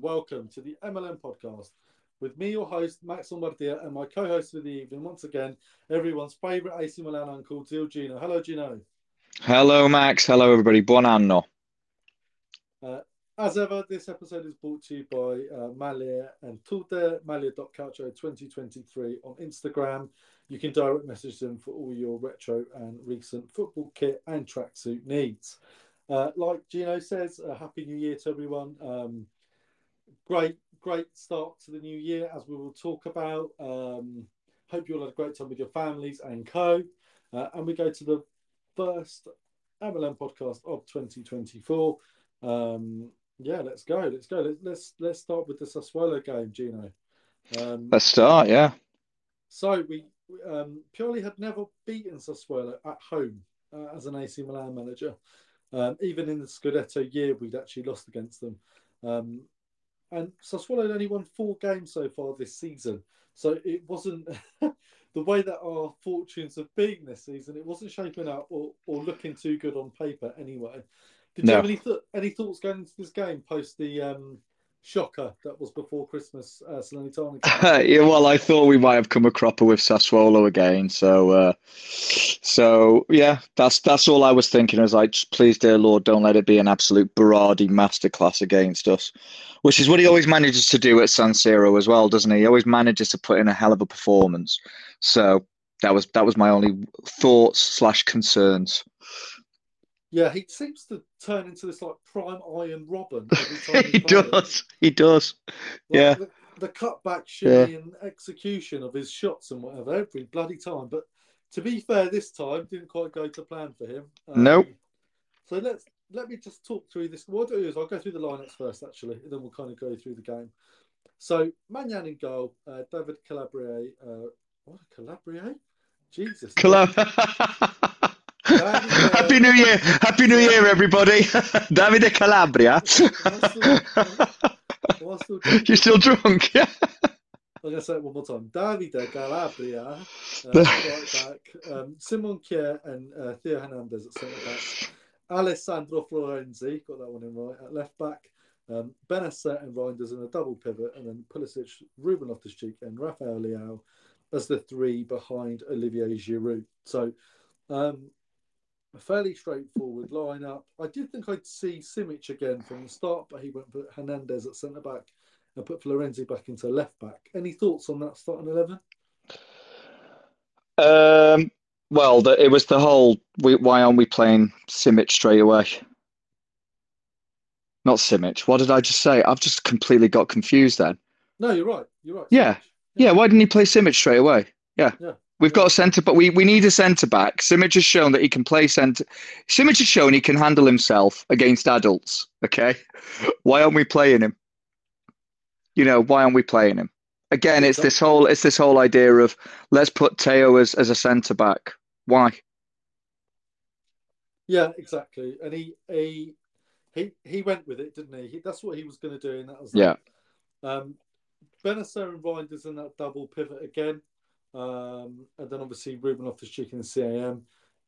Welcome to the MLM podcast with me, your host, Max Lombardia, and my co host for the evening, once again, everyone's favourite AC Milan uncle, Gio Gino. Hello, Gino. Hello, Max. Hello, everybody. Buon anno. Uh, as ever, this episode is brought to you by uh, Malia and Tutte, Malia.calcio 2023 on Instagram. You can direct message them for all your retro and recent football kit and tracksuit needs. Uh, like Gino says, a happy new year to everyone. Um, great, great start to the new year, as we will talk about. Um, hope you all had a great time with your families and co. Uh, and we go to the first MLM podcast of 2024. Um, yeah, let's go. Let's go. Let's let's, let's start with the Sassuolo game, Gino. Um, let's start. Yeah. So we um, Pioli had never beaten Sassuolo at home uh, as an AC Milan manager. Um, even in the Scudetto year, we'd actually lost against them. Um, and Sassuolo only won four games so far this season. So it wasn't the way that our fortunes have been this season. It wasn't shaping up or, or looking too good on paper anyway. Did no. you have any, th- any thoughts going into this game post the um, shocker that was before Christmas, uh, Salernitana. yeah, well, I thought we might have come a cropper with Sassuolo again. So, uh, so yeah, that's that's all I was thinking. I like, please, dear Lord, don't let it be an absolute Berardi masterclass against us, which is what he always manages to do at San Siro as well, doesn't he? He always manages to put in a hell of a performance. So that was that was my only thoughts slash concerns. Yeah, he seems to turn into this like prime Arjen Robben he, he does. He does. Like yeah. The, the cutback shimmy yeah. and execution of his shots and whatever every bloody time. But to be fair, this time didn't quite go to plan for him. Um, nope. So let's let me just talk through this. What I'll do is I'll go through the lineups first, actually, and then we'll kind of go through the game. So Maignan in goal, uh, David Calabria. Uh, what Calabria? Jesus. Calab- Happy New Year! Happy New Year, everybody! Davide Calabria. You're still drunk, yeah? I'm going to say it one more time. Davide Calabria, uh, right back. Um, Simon Kjær and uh, Theo Hernandez at centre back. Alessandro Florenzi, got that one in right, at left back. Um, Bennacer and Reijnders in a double pivot, and then Pulisic, Ruben Loftus-Cheek, and Rafael Leao as the three behind Olivier Giroud. So um, a fairly straightforward lineup. I did think I'd see Simic again from the start, but he went put Hernandez at centre back and put Florenzi back into left back. Any thoughts on that starting eleven? Um, well, the, it was the whole. We, why aren't we playing Simic straight away? Not Simic. What did I just say? I've just completely got confused. Then. No, you're right. You're right. Yeah. yeah. yeah. Why didn't he play Simic straight away? Yeah. Yeah. We've got a centre, but we, we need a centre back. Simic has shown that he can play centre. Simic has shown he can handle himself against adults. Okay, why aren't we playing him? You know, why aren't we playing him? Again, it's this whole it's this whole idea of let's put Theo as, as a centre back. Why? Yeah, exactly. And he he he he went with it, didn't he? he that's what he was going to do, and that was yeah. Um, Bennacer and Reijnders in that double pivot again. Um, and then obviously Ruben off the chicken and CAM,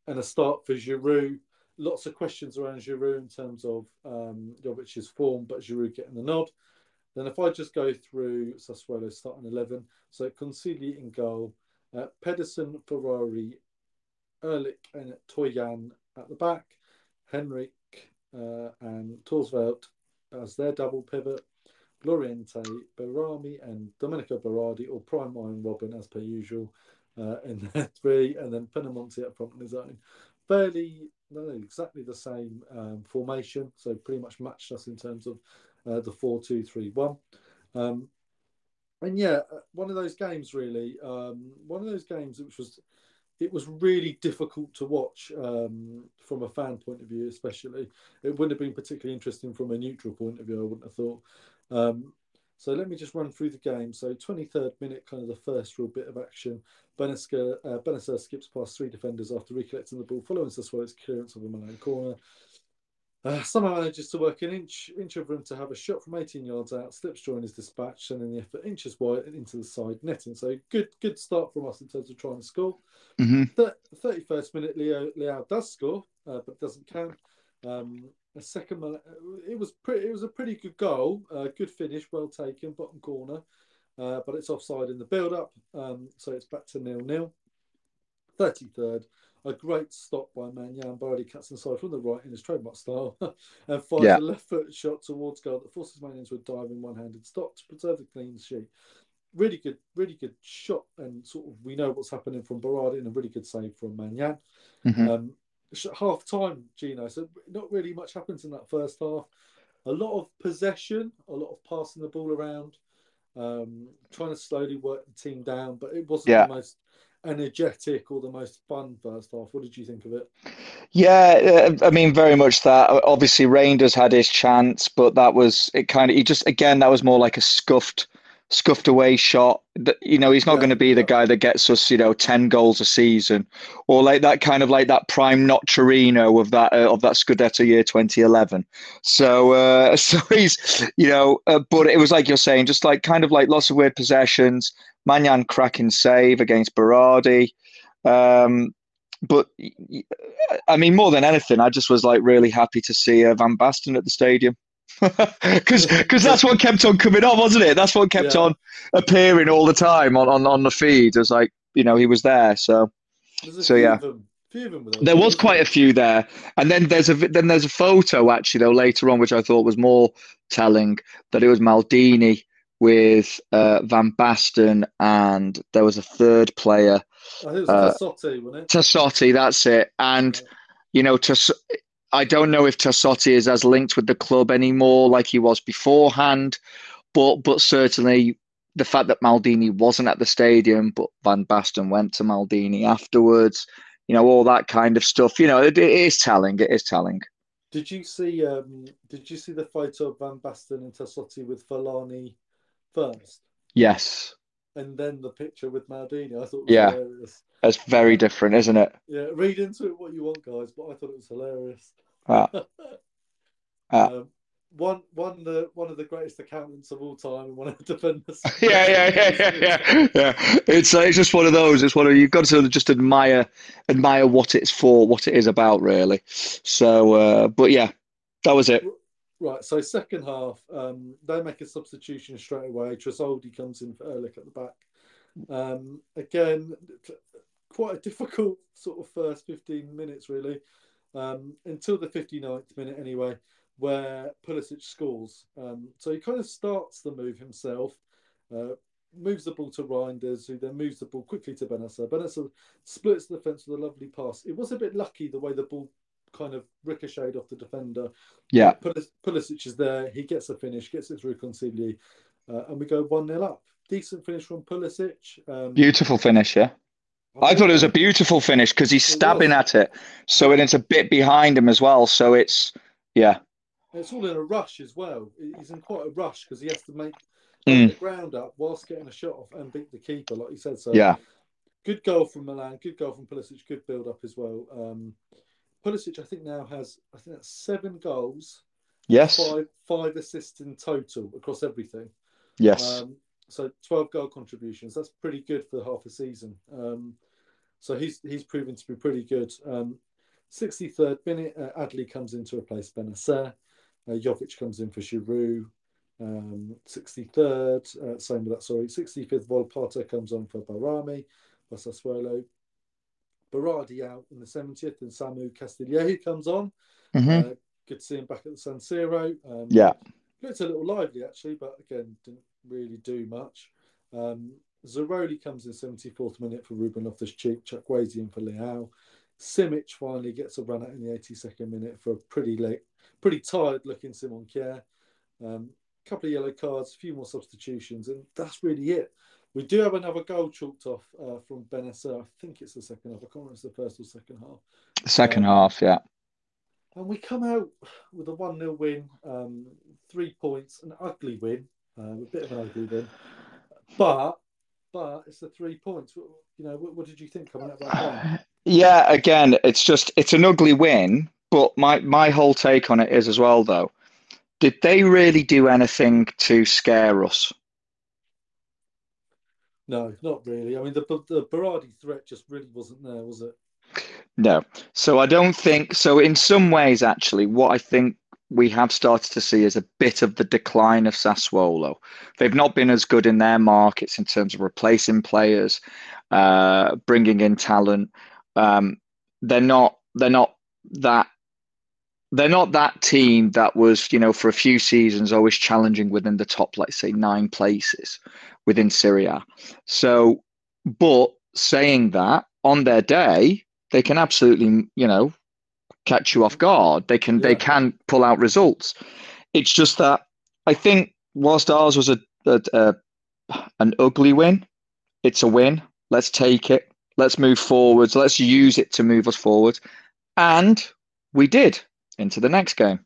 and a start for Giroud. Lots of questions around Giroud in terms of um, Jovic's form, but Giroud getting the nod. Then if I just go through Sassuolo starting 11, so Consigli in goal, uh, Pedersen, Ferrari, Erlić and Toljan at the back, Henrique uh, and Thorstvedt as their double pivot, Laurienté, Bajrami, and Domenico Berardi, or Prime Arjen Robben as per usual, uh, in their three, and then Pinamonti up front on his own. Fairly, no, exactly the same um, formation, so pretty much matched us in terms of uh, the 4 2 3 1. Um, and yeah, uh, one of those games, really, um, one of those games which was it was really difficult to watch um, from a fan point of view, especially. It wouldn't have been particularly interesting from a neutral point of view, I wouldn't have thought. Um, so let me just run through the game. So 23rd minute, kind of the first real bit of action. Bennacer, uh, skips past three defenders after recollecting the ball, following Sassuolo's clearance of a Milan corner. Uh, somehow manages to work an inch inch of room to have a shot from 18 yards out, slips during his dispatch, sending the effort inches wide and into the side netting. So good good start from us in terms of trying to score. Mm-hmm. 31st minute, Leo Leo does score, uh, but doesn't count. Um, a second. It was pretty. It was a pretty good goal. Uh, good finish, well taken, bottom corner. Uh, but it's offside in the build-up, um, so it's back to nil-nil. Thirty-third, a great stop by Maignan. Bardi cuts inside from the right in his trademark style and fires Yeah. a left foot shot towards goal that forces Man into a diving one-handed stop to preserve the clean sheet. Really good, really good shot, and sort of we know what's happening from Berardi and a really good save from Maignan. Mhm. Um, half time, Gino. So not really much happens in that first half. A lot of possession, a lot of passing the ball around, um, trying to slowly work the team down, but it wasn't Yeah. the most energetic or the most fun first half. What did you think of it? Yeah, uh, I mean, very much that. Obviously, Reijnders had his chance, but that was it. Kind of, he just again, that was more like a scuffed, scuffed away shot. That- You know, he's not Yeah, going to be the guy that gets us, you know, ten goals a season, or like that kind of like that prime Nocerino of that uh, of that Scudetto year 2011. So, uh, so he's, you know, uh, but it was like you're saying, just like kind of like lots of weird possessions. Maignan cracking save against Berardi. Um, but I mean, more than anything, I just was like really happy to see uh, Van Basten at the stadium. Because because that's what kept on coming on, wasn't it? That's what kept Yeah. on appearing all the time on, on, on the feed. It was like, you know, he was there. So a So, few yeah. of them. Few of them were there was quite a few there. And then there's a then there's a photo actually though later on which I thought was more telling that it was Maldini with uh, Van Basten and there was a third player I think it was uh, Tassotti, wasn't it? Tassotti, that's it. And you know, Tass- I don't know if Tassotti is as linked with the club anymore like he was beforehand, but but certainly the fact that Maldini wasn't at the stadium, but Van Basten went to Maldini afterwards, you know, all that kind of stuff. You know, it, it is telling. It is telling. Did you see? Um, did you see the photo of Van Basten and Tassotti with Furlani first, Yes, and then the picture with Maldini? I thought it was Yeah. hilarious. it's very different, isn't it? Yeah, read into it what you want, guys, but I thought it was hilarious. Ah. Ah. Um, one, one, the one of the greatest accountants of all time, and one of the defenders. yeah, yeah, yeah, yeah, yeah, yeah. It's uh, it's just one of those. It's one of you've got to just admire admire what it's for, what it is about, really. So, uh, but yeah, that was it. Right, so second half, um, they make a substitution straight away. Tressoldi comes in for Erlić at the back. Um, again, quite a difficult sort of first 15 minutes, really, um, until the 59th minute, anyway, where Pulisic scores. Um, so he kind of starts the move himself, uh, moves the ball to Reijnders, who then moves the ball quickly to Bennacer. Bennacer splits the defence with a lovely pass. It was a bit lucky the way the ball kind of ricocheted off the defender. Yeah, Pulis- Pulisic is there. He gets a finish, gets it through Consigli, uh, and we go 1 0 up. Decent finish from Pulisic. Um, beautiful finish. Yeah, I thought it was a beautiful finish because he's stabbing at it, so and it's a bit behind him as well. So it's yeah, It's all in a rush as well. He's in quite a rush because he has to make Mm. the ground up whilst getting a shot off and beat the keeper, like you said. So yeah, good goal from Milan, good goal from Pulisic, good build up as well. Um, Pulisic, I think now has I think that's seven goals, yes, five five assists in total across everything. yes, Um, so 12 goal contributions. That's pretty good for half a season. Um, so he's he's proven to be pretty good. Um, 63rd minute, uh, Adli comes in to replace Bennacer. Uh, Jovic comes in for Giroud. Um, 63rd, uh, same with that, sorry. 65th, Volpato comes on for Bajrami, for Sassuolo. Berardi out in the 70th, and Samu Castillejo comes on. hmm Uh, good to see him back at the San Siro. Um, yeah, Looked a little lively actually, but again, didn't really do much. Um, Zeroli comes in 74th minute for Ruben Loftus Cheek, Chukwueze in for Leao. Simic finally gets a run out in the 82nd minute for a pretty late, pretty tired looking Simon Kjær. Um, couple of yellow cards, a few more substitutions, and that's really it. We do have another goal chalked off uh, from Bennacer. I think it's the second half. I can't remember if it's the first or second half. second Um, half. Yeah, And we come out with a 1 0 win, um, three points, an ugly win, uh, a bit of an ugly win. But but it's the three points. What- You know, what, what did you think coming out of that game? Yeah, again, it's just it's an ugly win, but my my whole take on it is as well though, did they really do anything to scare us? No, not really. I mean, the the Berardi threat just really wasn't there, was it? No. So I don't think so in some ways actually what I think we have started to see is a bit of the decline of Sassuolo. They've not been as good in their markets in terms of replacing players, uh, bringing in talent. Um, they're not. They're not that. They're not that team that was, you know, for a few seasons always challenging within the top, let's say, nine places within Serie A. So, but saying that, on their day, they can absolutely, you know, catch you off guard. They can yeah. they can pull out results. It's just that I think whilst ours was a, a, a an ugly win, it's a win. Let's take it. Let's move forwards. Let's use it to move us forward, and we did into the next game.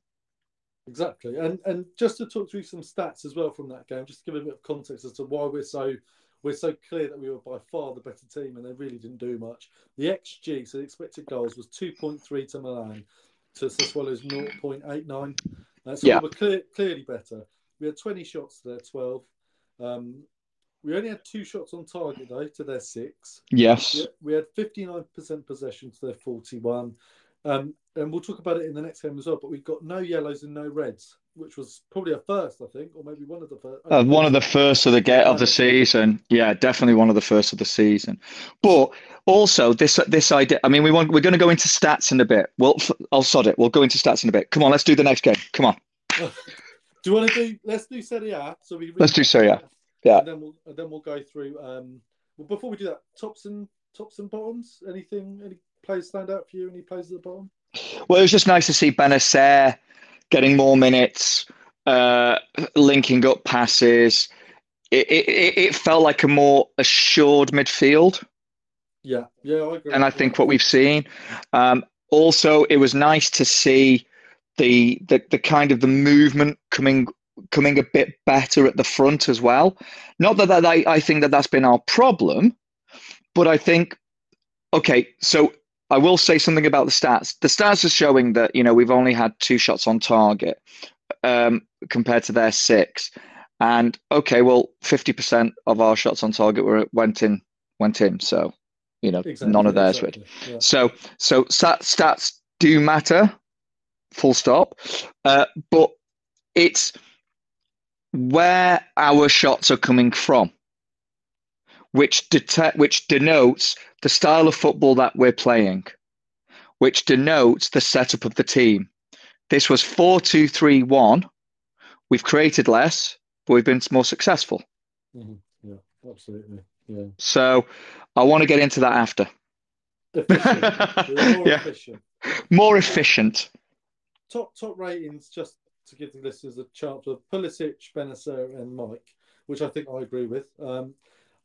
Exactly, and and just to talk through some stats as well from that game, just to give a bit of context as to why we're so we're so clear that we were by far the better team and they really didn't do much. The XG, so the expected goals, was 2.3 to Milan to Sassuolo's 0.89. Uh, so yeah. we were clear, clearly better. We had 20 shots to their 12. Um, we only had two shots on target, though, to their six. Yes. We had 59% possession to their 41. Um, and we'll talk about it in the next game as well, but we've got no yellows and no reds which was probably a first, I think, or maybe one of the first. Uh, one of the first of the get of the season. Yeah, definitely one of the first of the season. But also this this idea. I mean, we want we're going to go into stats in a bit. Well, I'll sod it. We'll go into stats in a bit. Come on, let's do the next game. Come on. do you want to do? Let's do Serie A. So we let's do Serie A. Yeah. And then we'll and then we'll go through. Um, well, before we do that, tops and tops and bottoms. Anything? Any players stand out for you? Any players at the bottom? Well, it was just nice to see Bennacer getting more minutes, uh, linking up passes. It, it, it felt like a more assured midfield. Yeah, yeah, I agree. And I think what we've seen. Um, also, it was nice to see the, the the kind of the movement coming coming a bit better at the front as well. Not that, that I, I think that that's been our problem, but I think okay. So I will say something about the stats. The stats are showing that you know we've only had two shots on target um, compared to their six, and okay, well, fifty percent of our shots on target were went in went in. So you know exactly, none of theirs exactly. would. Yeah. So so stat, stats do matter, full stop. Uh, but it's where our shots are coming from which detect which denotes the style of football that we're playing, which denotes the setup of the team. This was 4 2 3 1. We've created less, but we've been more successful. Mm-hmm. Yeah, absolutely. Yeah. So I want to get into that after. Efficient. more yeah. efficient. More efficient. Top top ratings, just to give the listeners a chance of Pulisic, Bennacer, and Mike, which I think I agree with. Um,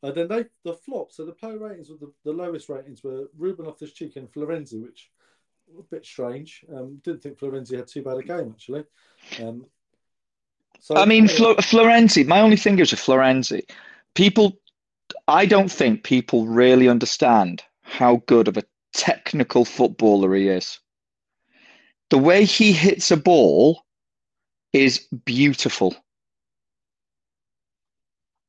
uh, then they the flops. So the player ratings were the, the lowest ratings were Ruben Loftus Cheek and Florenzi, which a bit strange. Um, didn't think Florenzi had too bad a game actually. Um, so I mean, Flo- Florenzi. My only thing is with Florenzi, people. I don't think people really understand how good of a technical footballer he is. The way he hits a ball is beautiful.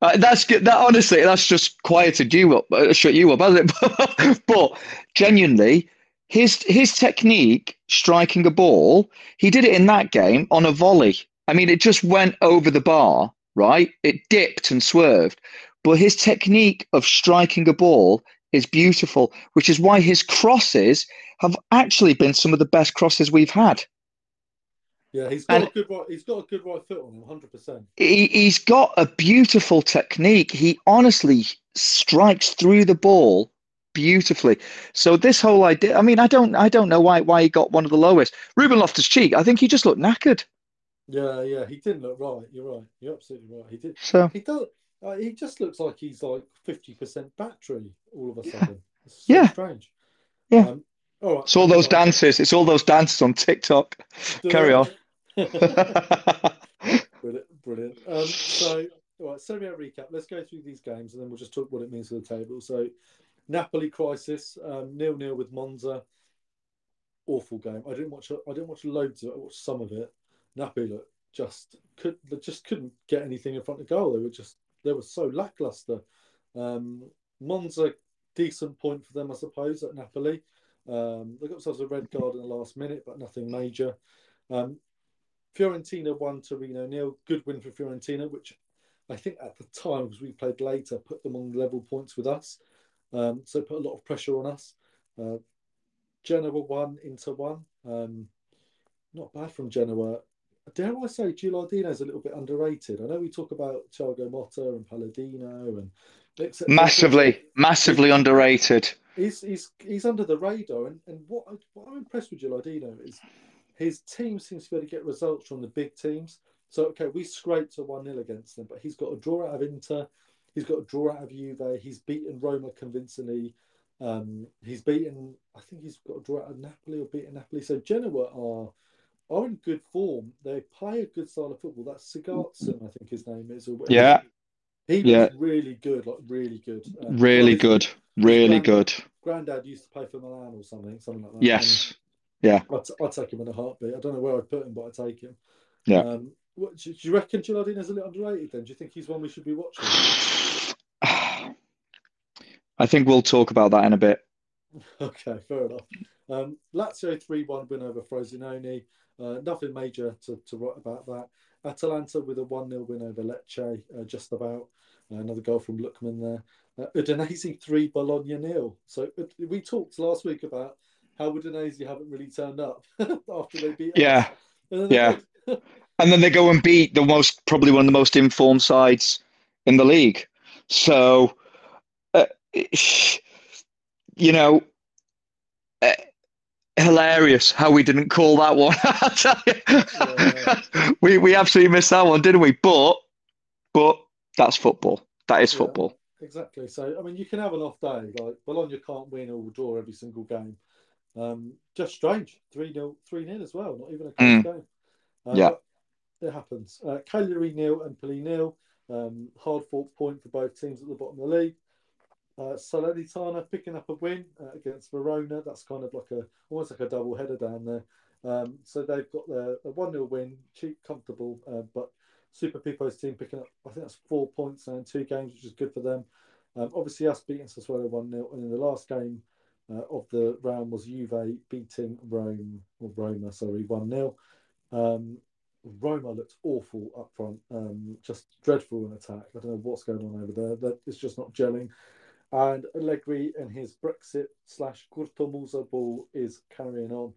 Uh, that's good. That honestly, that's just quieted you up, uh, shut you up, hasn't it? but genuinely, his his technique striking a ball, he did it in that game on a volley. I mean, it just went over the bar, right? It dipped and swerved, but his technique of striking a ball is beautiful, which is why his crosses have actually been some of the best crosses we've had. Yeah, he's got and a good right. He's got a good right foot on him, hundred percent. He, he's got a beautiful technique. He honestly strikes through the ball beautifully. So this whole idea, I mean, I don't, I don't know why why he got one of the lowest. Ruben Loftus Cheek, I think he just looked knackered. Yeah, yeah, he didn't look right. You're right. You're absolutely right. He did. So he does. Uh, he just looks like he's like fifty percent battery all of a sudden. So yeah. Strange. Yeah. Um, all right. It's all those dances. It's all those dances on TikTok. Carry on. brilliant, brilliant. Um, so, all right, Serie recap. Let's go through these games and then we'll just talk what it means for the table. So, Napoli crisis, um, nil nil with Monza. Awful game. I didn't watch. I didn't watch loads of it. I watched some of it. Napoli look, just could just couldn't get anything in front of goal. They were just they were so lackluster. Um, Monza decent point for them, I suppose, at Napoli. Um, they got themselves a red card in the last minute, but nothing major. Um, Fiorentina won Torino nil. Good win for Fiorentina, which I think at the time, because we played later, put them on level points with us. Um, so put a lot of pressure on us. Uh, Genoa won, Inter one. Um, not bad from Genoa. Dare I say, Gilardino is a little bit underrated. I know we talk about Thiago Motta and Palladino and massively, massively he's, underrated. He's he's he's under the radar, and, and what, what I'm impressed with Gilardino is his team seems to be able to get results from the big teams. So okay, we scraped a one 0 against them, but he's got a draw out of Inter. He's got a draw out of Juve. He's beaten Roma convincingly. Um, he's beaten. I think he's got a draw out of Napoli or beaten Napoli. So Genoa are are in good form. They play a good style of football. That's Sigurdsson, I think his name is. yeah. He was yeah. really good, like really good. Um, really good. Really good. Granddad used to play for Milan or something, something like that. Yes. Yeah. I'd, I'd, take him in a heartbeat. I don't know where I'd put him, but I'd take him. Yeah. Um, what, do, you reckon Gilardino's a little underrated then? Do you think he's one we should be watching? I think we'll talk about that in a bit. okay, fair enough. Um, Lazio 3 1 win over Frosinone. Uh, nothing major to, to write about that. Atalanta with a 1 0 win over Lecce, uh, just about. Uh, another goal from Lookman there. Uh, Udinese 3, Bologna nil. So uh, we talked last week about how would Udinese haven't really turned up after they beat Yeah. Yeah. and then they go and beat the most, probably one of the most informed sides in the league. So, uh, you know, uh, hilarious how we didn't call that one. yeah. we we absolutely missed that one, didn't we? But but that's football. That is yeah, football. Exactly. So I mean, you can have an off day. Like Bologna can't win or draw every single game. Um, just strange. Three 0 three 0 as well. Not even a close mm. game. Uh, yeah, it happens. Uh, Cagliari nil, and Empoli nil. Um, hard fought point for both teams at the bottom of the league. Uh, Salernitana picking up a win uh, against Verona. That's kind of like a almost like a double header down there. Um, so they've got their a one 0 win, cheap, comfortable, uh, but Super Pippo's team picking up. I think that's four points in two games, which is good for them. Um, obviously, us beating Sassuolo one 0 and in the last game uh, of the round was Juve beating Rome or Roma, sorry, one 0 um, Roma looked awful up front, um, just dreadful in attack. I don't know what's going on over there. That it's just not gelling. And Allegri and his Brexit slash corto muso ball is carrying on.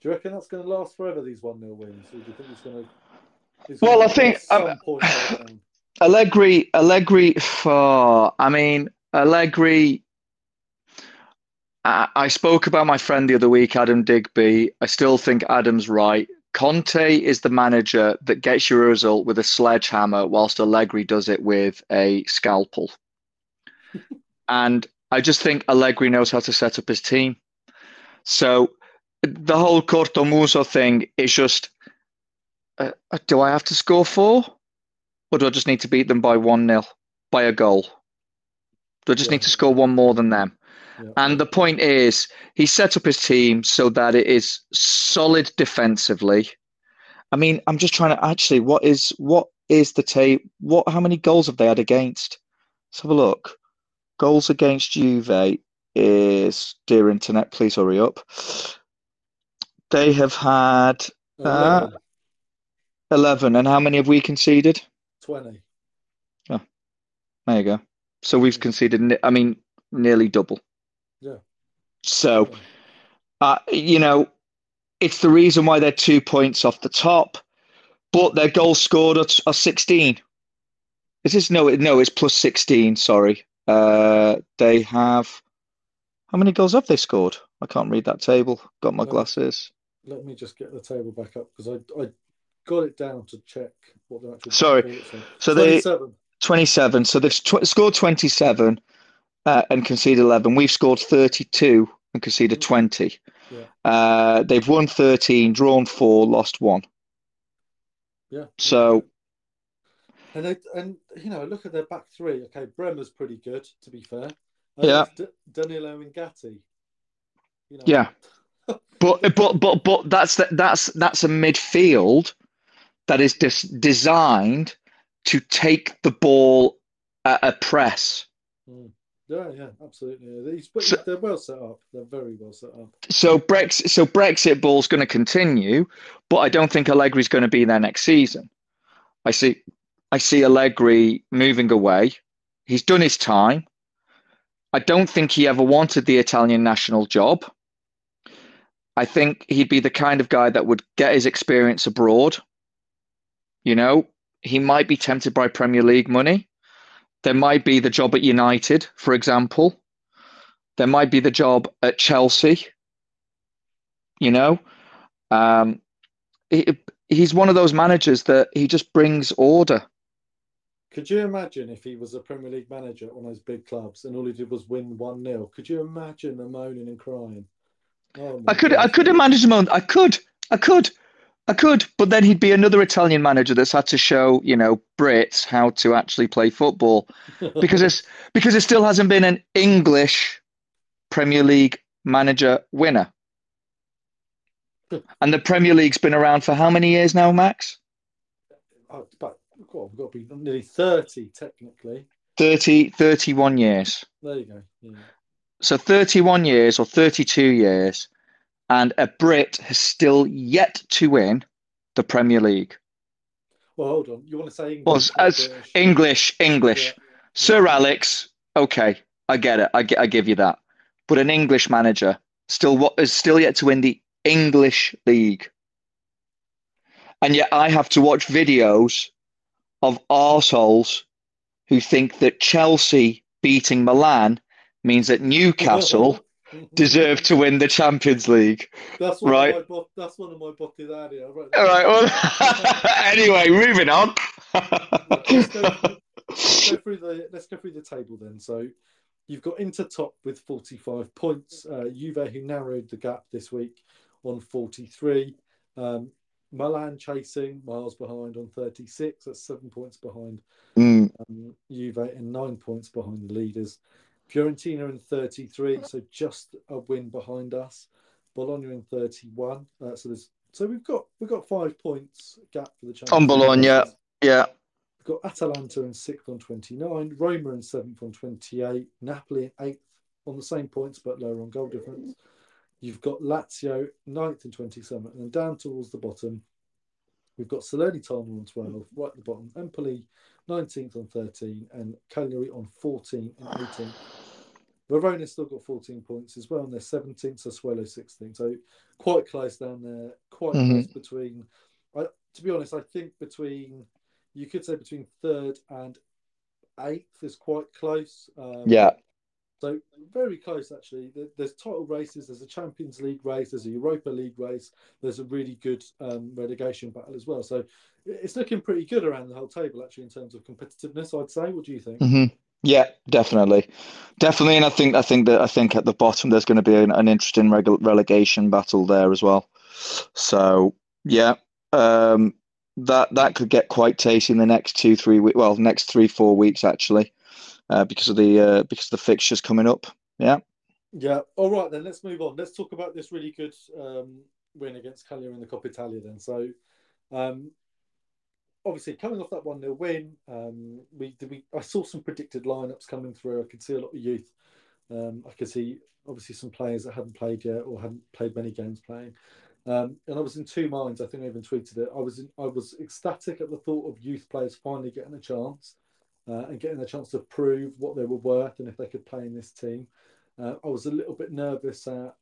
Do you reckon that's going to last forever, these 1 0 wins? Or do you think it's going to. well, I think. Um, Allegri, Allegri, for, I mean, Allegri. I, I spoke about my friend the other week, Adam Digby. I still think Adam's right. Conte is the manager that gets you a result with a sledgehammer, whilst Allegri does it with a scalpel. And I just think Allegri knows how to set up his team. So the whole corto muso thing is just uh, do I have to score four? Or do I just need to beat them by 1 0, by a goal? Do I just yeah. need to score one more than them? Yeah. And the point is, he set up his team so that it is solid defensively. I mean, I'm just trying to actually, what is what is the tape? What? How many goals have they had against? Let's have a look. Goals against Juve is dear internet, please hurry up. They have had uh, 11. And how many have we conceded? 20. Yeah. There you go. So we've conceded, I mean, nearly double. Yeah. So, uh, you know, it's the reason why they're two points off the top, but their goals scored are, are 16. Is this no? No, it's plus 16. Sorry. Uh, they have how many goals have they scored? I can't read that table. Got my glasses. Let me just get the table back up because I, I got it down to check what the actual. Sorry, so 27. they twenty-seven. So they've tw- scored twenty-seven uh, and conceded eleven. We've scored thirty-two and conceded mm-hmm. twenty. Yeah. Uh, they've won thirteen, drawn four, lost one. Yeah. So and they, and you know, look at their back three. Okay, Bremer's pretty good, to be fair. yeah. D- Danilo and Gatti. You know. Yeah. but but but but that's that that's that's a midfield that is dis- designed to take the ball at a press. Mm. Yeah, yeah, absolutely. These, So- they're well set up. They're very well set up. So Brexit, so Brexit ball's going to continue, but I don't think Allegri's going to be there next season. I see, I see Allegri moving away. He's done his time. I don't think he ever wanted the Italian national job. I think he'd be the kind of guy that would get his experience abroad. You know, he might be tempted by Premier League money. There might be the job at United, for example. There might be the job at Chelsea. You know, um, he, he's one of those managers that he just brings order. Could you imagine if he was a Premier League manager at one of those big clubs and all he did was win 1 0? Could you imagine the moaning and crying? Oh I could, I could imagine him. on- I could, I could, I could. But then he'd be another Italian manager that's had to show, you know, Brits how to actually play football because it's because it still hasn't been an English Premier League manager winner. And the Premier League's been around for how many years now, Max? Oh, but God, we've got to be nearly 30 technically. 30, 31 years. There you go. Yeah. So 31 years or 32 years, and a Brit has still yet to win the Premier League. Well, hold on. You want to say English? Well, as British? English, English. Yeah. Sir Alex, okay, I get it. I, I give you that. But an English manager still what is still yet to win the English league. And yet I have to watch videos of arseholes who think that Chelsea beating Milan means that Newcastle deserve to win the Champions League. That's one Right. Of my, that's one of my Bottilari. I wrote All right. Well, anyway, moving on. let's, go, let's go through the let's go through the table then. So you've got Inter top with 45 points. Uh, Juve who narrowed the gap this week on 43. Um, Milan chasing miles behind on 36. That's seven points behind Mm, um, Juve and nine points behind the leaders. Fiorentina in 33, so just a win behind us. Bologna in 31. Uh, so there's so we've got we've got five points gap for the Champions On Bologna. places. yeah. We've got Atalanta in sixth on 29, Roma in seventh on 28, Napoli in eighth on the same points but lower on goal difference. You've got Lazio ninth and 27, and then down towards the bottom, we've got Salernitana on 12, right at the bottom, Empoli 19th on 13, and Cagliari on 14 and 18. Verona's still got 14 points as well, and they're 17th, Sassuolo 16th. So quite close down there, quite Mhm. close between. I, to be honest, I think between you could say between third and eighth is quite close. Um, Yeah. So very close actually. There's title races. There's a Champions League race. There's a Europa League race. There's a really good um, relegation battle as well. So it's looking pretty good around the whole table actually in terms of competitiveness. I'd say. What do you think? hmm Yeah, definitely, definitely, and I think I think that I think at the bottom there's going to be an, an interesting reg- relegation battle there as well. So yeah, um, that that could get quite tasty in the next two three week, well, next three four weeks actually, uh, because of the uh, because of the fixtures coming up. Yeah, Yeah. All right then. Let's move on. Let's talk about this really good um, win against Cagliari in the Coppa Italia. Then. So, um, obviously coming off that one 0 win, um, we we I saw some predicted lineups coming through. I could see a lot of youth. Um, I could see obviously some players that hadn't played yet or hadn't played many games playing. Um, and I was in two minds. I think I even tweeted it. I was in, I was ecstatic at the thought of youth players finally getting a chance uh, and getting a chance to prove what they were worth and if they could play in this team. Uh, I was a little bit nervous at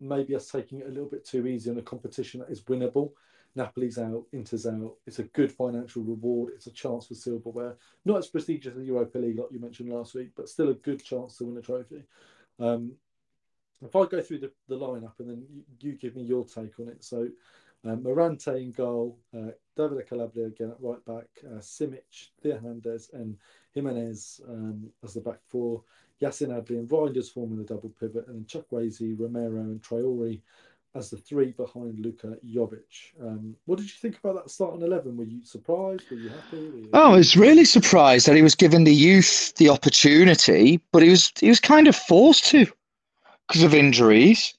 maybe us taking it a little bit too easy on a competition that is winnable. Napoli's out, Inter's out. It's a good financial reward. It's a chance for silverware. Not as prestigious as the Europa League, like you mentioned last week, but still a good chance to win a trophy. Um, if I go through the, the lineup and then you, you give me your take on it. So, um, Mirante in goal, uh, David Calabria again at right back, uh, Simic, Theo Hernandez, and Jimenez um, as the back four. Yacine Adli and Reijnders forming the double pivot, and then Chukwueze, Romero, and Traore as the three behind Luka Jovic. Um, what did you think about that starting eleven? Were you surprised? Were you happy? Were you... Oh, I was really surprised that he was given the youth the opportunity, but he was he was kind of forced to because of injuries.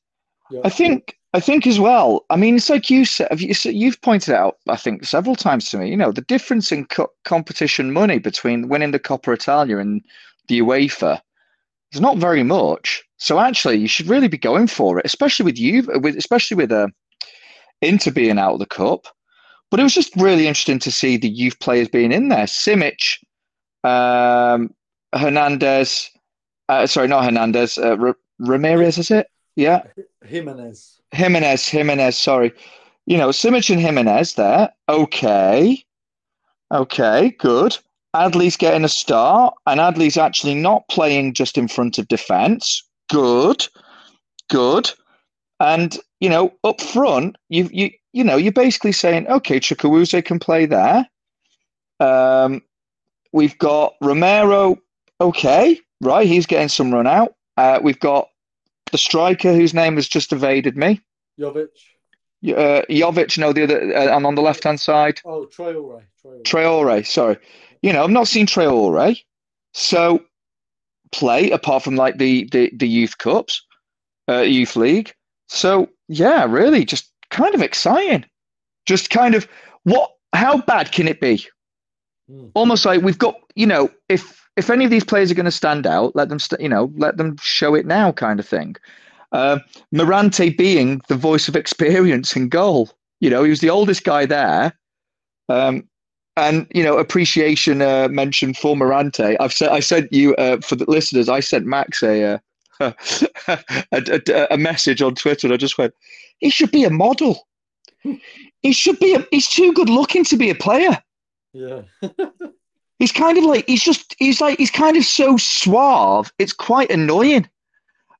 Yeah. I think I think as well. I mean, it's like you said. you've pointed out, I think, several times to me. You know, the difference in co- competition money between winning the Coppa Italia and the UEFA There's not very much. So actually, you should really be going for it, especially with you, with especially with uh, Inter being out of the cup. But it was just really interesting to see the youth players being in there. Simic, um, Hernandez, uh, sorry, not Hernandez, uh, R- Ramirez, is it? Yeah. Jimenez. Jimenez, Jimenez, sorry. You know, Simic and Jimenez there. Okay. Okay, good. Adli's getting a start, and Adli's actually not playing just in front of defence. Good. Good. And, you know, up front, you you you know, you're basically saying, okay, Chukwueze can play there. Um, we've got Romero, okay, right, he's getting some run out. Uh, we've got the striker whose name has just evaded me. Jovic. Uh, Jovic, no, the other, uh, I'm on the left hand side. Oh, Traore. Traore. Traore, sorry. You know, I've not seen Traore. So play apart from like the the, the youth cups, uh, youth league. So yeah, really, just kind of exciting. Just kind of what? How bad can it be? Mm. Almost like we've got, you know, if if any of these players are going to stand out, let them, st- you know, let them show it now, kind of thing. Uh, Mirante being the voice of experience in goal. You know, he was the oldest guy there. Um, and you know, appreciation uh, mentioned for Mirante. I've said I sent you uh, for the listeners. I sent Max a, uh, a, a, a message on Twitter. And I just went, he should be a model. He should be. A, he's too good looking to be a player. Yeah. He's kind of like he's just he's like he's kind of so suave. It's quite annoying.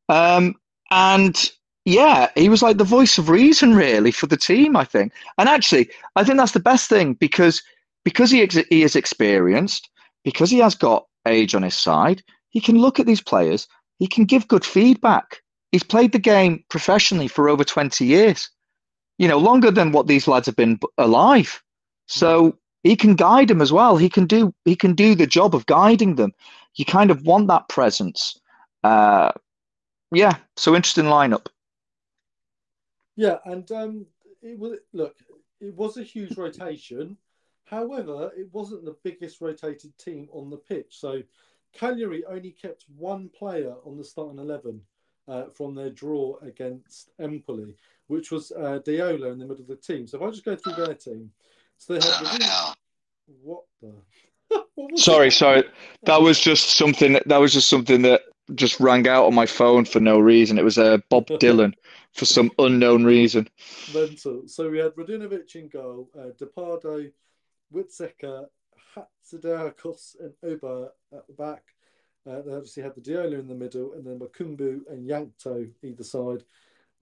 Um, and yeah, he was like the voice of reason really for the team. I think, and actually, I think that's the best thing because because he ex- he is experienced, because he has got age on his side. He can look at these players. He can give good feedback. He's played the game professionally for over twenty years. You know, longer than what these lads have been alive. So he can guide them as well. He can do he can do the job of guiding them. You kind of want that presence. Uh, yeah, so interesting lineup. Yeah, and um, it was look, it was a huge rotation. However, it wasn't the biggest rotated team on the pitch. So Cagliari only kept one player on the starting eleven uh, from their draw against Empoli, which was uh, Deiola in the middle of the team. So if I just go through their team, so they had Medina- what the. What Sorry, it? sorry. That was just something. That was just something that just rang out on my phone for no reason. It was uh, Bob Dylan for some unknown reason. Mental. So we had Radunović in goal, uh, Di Pardo, Wieteska, Hatzidiakos, and Oba at the back. Uh, they obviously had the Deiola in the middle, and then Makoumbou and Jankto either side.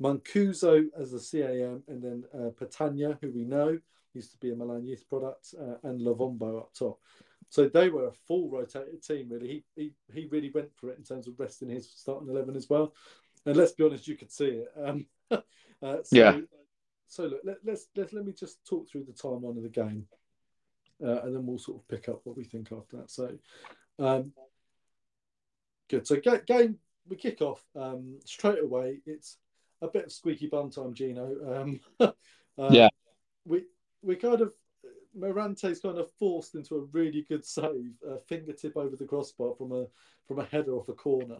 Mancuso as the CAM, and then uh, Petagna, who we know used to be a Milan youth product, uh, and Luvumbo up top. So they were a full rotated team, really. He, he he really went for it in terms of resting his starting eleven as well. And let's be honest, you could see it. Um, uh, so, Yeah. So look, let, let's let let me just talk through the timeline of the game, uh, and then we'll sort of pick up what we think after that. So, um, good. So ga- game we kick off um, straight away. It's a bit of squeaky bum time, Gino. Um, uh, Yeah. We we kind of Mirante's kind of forced into a really good save, a fingertip over the crossbar from a from a header off a corner.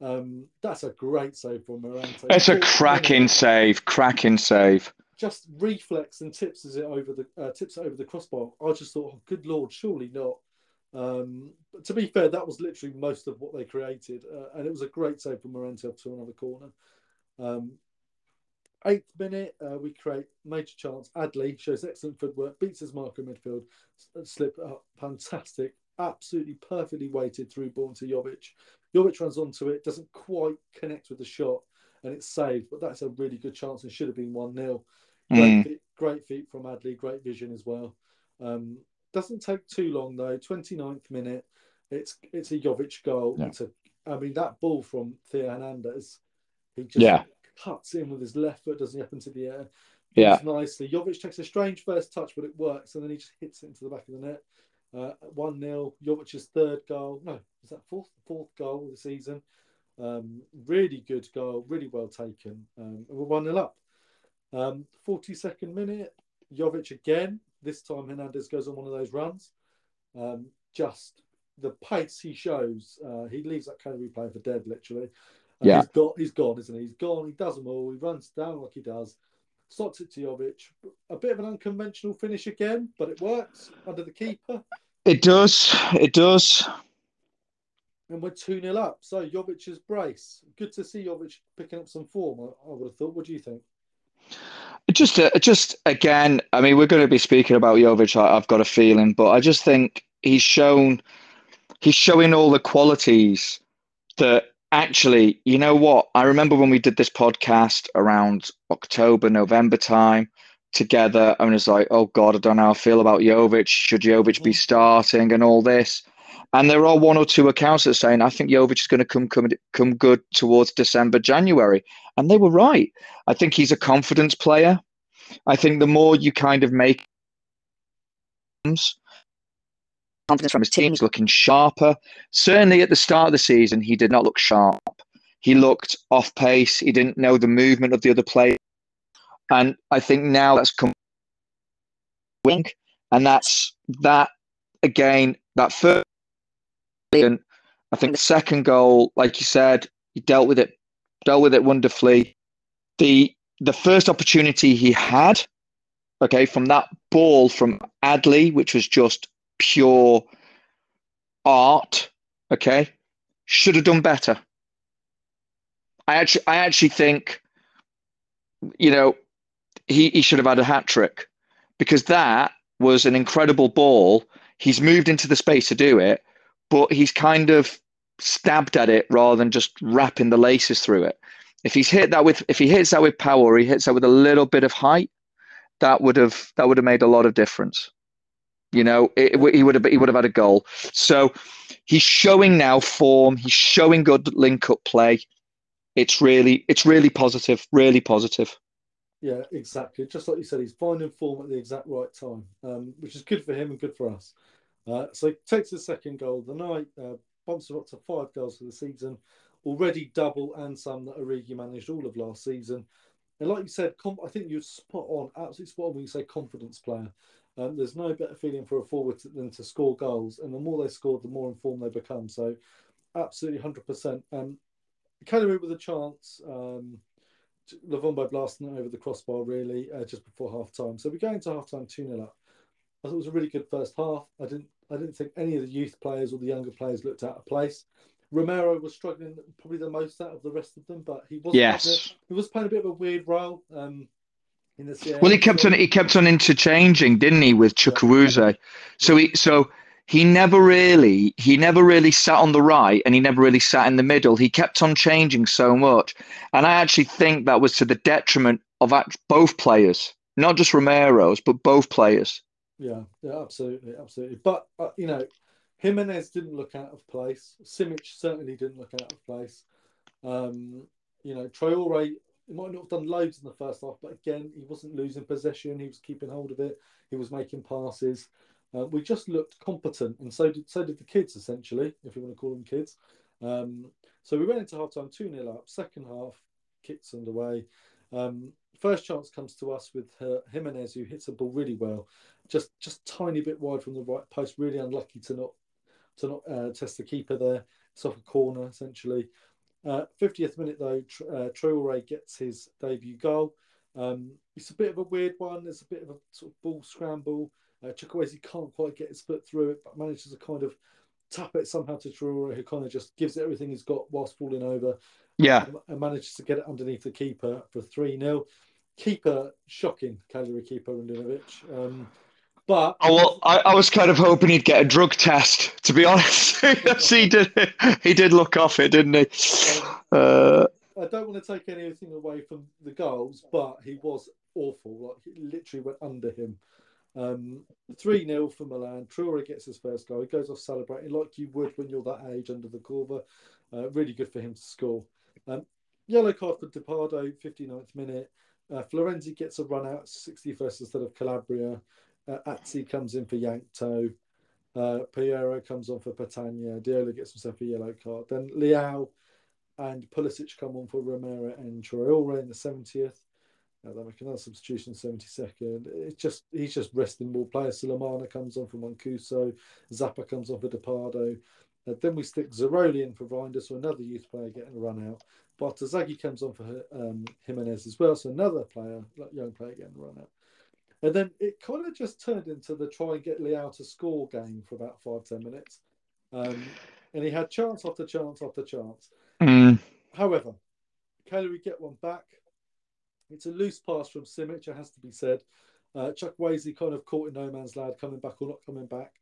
Um, that's a great save from Mirante. It's a cracking save. Cracking save. Just reflex and tips it over the uh, tips it over the crossbar. I just thought, oh, good lord, surely not. Um, but to be fair, that was literally most of what they created, uh, and it was a great save from Mirante up to another corner. Um, eighth minute, uh, we create major chance. Adli shows excellent footwork, beats his marker in midfield, slip up, fantastic, absolutely perfectly weighted through ball to Jovic. Jovic runs onto it, doesn't quite connect with the shot, and it's saved. But that's a really good chance and should have been one 0 Great, Mm. feet, great from Adli, great vision as well. Um, doesn't take too long though. 29th minute, it's it's a Jovic goal. Yeah. It's a, I mean that ball from Theo Hernandez, he just Yeah. cuts in with his left foot, doesn't he, up into the air. Yeah. Nicely. Jovic takes a strange first touch, but it works, and then he just hits it into the back of the net. Uh, one 0 Jovic's third goal. No, is that fourth fourth goal of the season? Um, really good goal, really well taken. Um, we're one 0 up. Um, 42nd minute, Jovic again. This time Hernandez goes on one of those runs. Um, just the pace he shows, uh, he leaves that Cagliari player for dead, literally. Uh, yeah, he's got, he's gone, isn't he? He's gone. He does them all. He runs down like he does. Slots it to Jovic. A bit of an unconventional finish again, but it works under the keeper. It does. It does. And we're 2 0 up. So Jovic's brace. Good to see Jovic picking up some form, I, I would have thought. What do you think? Just, uh, just again, I mean, we're going to be speaking about Jovic. I, I've got a feeling, but I just think he's shown, he's showing all the qualities that actually, you know what? I remember when we did this podcast around October, November time together, and it's like, oh God, I don't know how I feel about Jovic. Should Jovic be mm. starting and all this? And there are one or two accounts that are saying, I think Jovic is going to come, come come good towards December, January. And they were right. I think he's a confidence player. I think the more you kind of make confidence from his team, he's looking sharper. Certainly at the start of the season, he did not look sharp. He looked off pace. He didn't know the movement of the other players. And I think now that's come wing. And that's that again, that first I think the second goal, like you said, he dealt with it, dealt with it wonderfully. The the first opportunity he had, okay, from that ball from Adli, which was just pure art, okay, should have done better. I actually, I actually think, you know, he, he should have had a hat trick because that was an incredible ball. He's moved into the space to do it, but he's kind of stabbed at it rather than just wrapping the laces through it. If he's hit that with if he hits that with power, or he hits that with a little bit of height, that would have that would have made a lot of difference. You know, it, it, he would have he would have had a goal. So he's showing now form. He's showing good link up play. It's really it's really positive. Really positive. Yeah, exactly. Just like you said, he's finding form at the exact right time, um, which is good for him and good for us. Uh, so takes his second goal of the night, uh, bumps him up to five goals for the season, already double and some that Origi managed all of last season. And like you said, I think you're spot on, absolutely spot on when you say confidence player. Um, there's no better feeling for a forward than to score goals, and the more they score, the more informed they become. So, absolutely 100%. Um, Cagliari with a chance. Um, Luvumbo blasting it over the crossbar, really, uh, just before half time. So we go into half time 2 0 up. I thought it was a really good first half. I didn't I didn't think any of the youth players or the younger players looked out of place. Romero was struggling probably the most out of the rest of them, but he was yes. he was playing a bit of a weird role. Um, in the well, he kept on he kept on interchanging, didn't he, with Chukwueze? Yeah. So he so he never really he never really sat on the right and he never really sat in the middle. He kept on changing so much, and I actually think that was to the detriment of both players, not just Romero's, but both players. Yeah, yeah, absolutely, absolutely. But uh, you know, Jimenez didn't look out of place. Simic certainly didn't look out of place. Um, you know, Traore he might not have done loads in the first half, but again, he wasn't losing possession. He was keeping hold of it. He was making passes. Uh, we just looked competent, and so did so did the kids essentially, if you want to call them kids. Um, so we went into half time two 0 up. Second half, kicks underway. Um, first chance comes to us with uh, Jimenez, who hits the ball really well, just just tiny bit wide from the right post. Really unlucky to not to not uh, test the keeper there. It's off a corner essentially. Uh, 50th minute though, uh, Traore gets his debut goal. Um, it's a bit of a weird one. There's a bit of a sort of ball scramble. Uh, Chukwueze can't quite get his foot through it, but manages to kind of tap it somehow to Traore, who kind of just gives it everything he's got whilst falling over. Yeah. And manages to get it underneath the keeper for 3 0. Keeper, shocking, Cagliari keeper, Radunović. Um, but oh, well, I, I, was kind of hoping he'd get a drug test. To be honest, he did. He did look off it, didn't he? Uh, I don't want to take anything away from the goals, but he was awful. Like he literally went under him. Um, 3 0 for Milan. Traore gets his first goal. He goes off celebrating like you would when you're that age under the Curva. Uh, really good for him to score. Um, yellow card for Di Pardo, 59th minute. Uh, Florenzi gets a run out 61st instead of Calabria. Uh, comes in for Jankto. Uh, Piero comes on for Petagna. Deiola gets himself a yellow card. Then Leao and Pulisic come on for Romero and Traore in the 70th. They make another substitution, seventy second. It's just he's just resting more players. Sulemana comes on for Mancuso, Zappa comes on for Di Pardo. Uh, then we stick Zeroli in for Reinder, so another youth player getting a run out. Bartesaghi comes on for um, Jimenez as well, so another player, young player getting a run out. And then it kind of just turned into the try and get Leao to score game for about five, ten minutes. Um, and he had chance after chance after chance. Mm. However, can we get one back? It's a loose pass from Simic, it has to be said. Uh, Chukwueze kind of caught in no man's land, coming back or not coming back.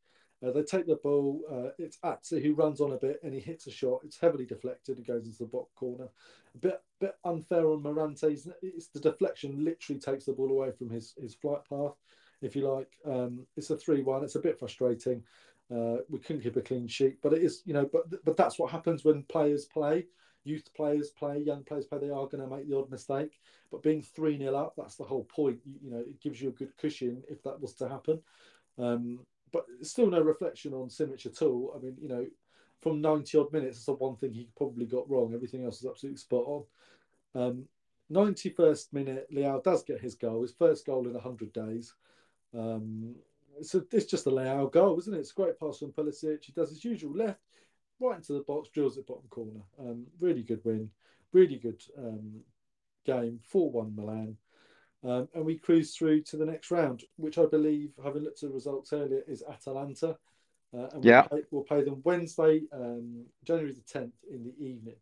Uh, they take the ball. Uh, it's Atsu who runs on a bit and he hits a shot. It's heavily deflected It goes into the bottom corner. A bit bit unfair on Mirante's. It's the deflection literally takes the ball away from his his flight path, if you like. Um, it's a three-one. It's a bit frustrating. Uh, we couldn't keep a clean sheet, but it is you know. But but that's what happens when players play. Youth players play, young players play. They are going to make the odd mistake, but being three 0 up, that's the whole point. You, you know, it gives you a good cushion if that was to happen. Um, but still no reflection on Simic at all. I mean, you know, from 90 odd minutes, that's the one thing he probably got wrong. Everything else is absolutely spot on. Um, 91st minute, Leao does get his goal, his first goal in 100 days. Um, so it's just a Leao goal, isn't it? It's a great pass from Pulisic. He does his usual left, right into the box, drills it bottom corner. Um, really good win, really good um, game. 4 1 Milan. Um, and we cruise through to the next round, which I believe, having looked at the results earlier, is Atalanta. Uh, and yeah. we'll, play, we'll play them Wednesday, um, January the 10th in the evening.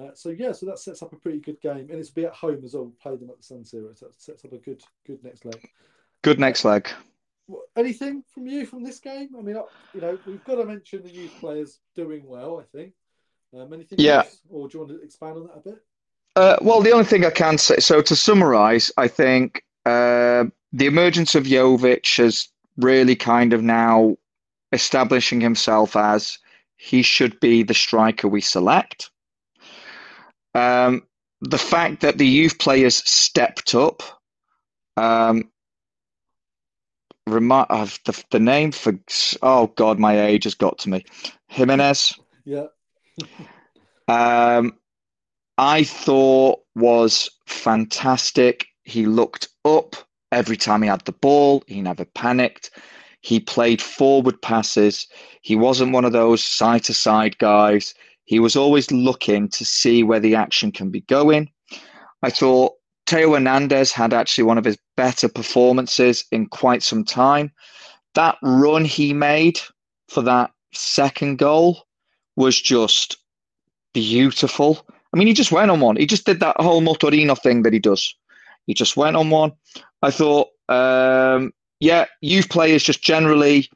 Uh, so yeah, so that sets up a pretty good game, and it's be at home as well. We'll play them at the San Siro, so that sets up a good, good next leg. Good next leg. Anything from you from this game? I mean, you know, we've got to mention the youth players doing well. I think. Um, anything yeah. else, or do you want to expand on that a bit? Uh, well, the only thing I can say, so to summarise, I think uh, the emergence of Jovic has really kind of now establishing himself as he should be the striker we select. Um, the fact that the youth players stepped up. Um, remind of the, the name for oh god, my age has got to me. Jimenez. Yeah. um, I thought was fantastic. He looked up every time he had the ball. He never panicked. He played forward passes. He wasn't one of those side to side guys. He was always looking to see where the action can be going. I thought Theo Hernandez had actually one of his better performances in quite some time. That run he made for that second goal was just beautiful. I mean, he just went on one. He just did that whole Motorino thing that he does. He just went on one. I thought, um, yeah, youth players just generally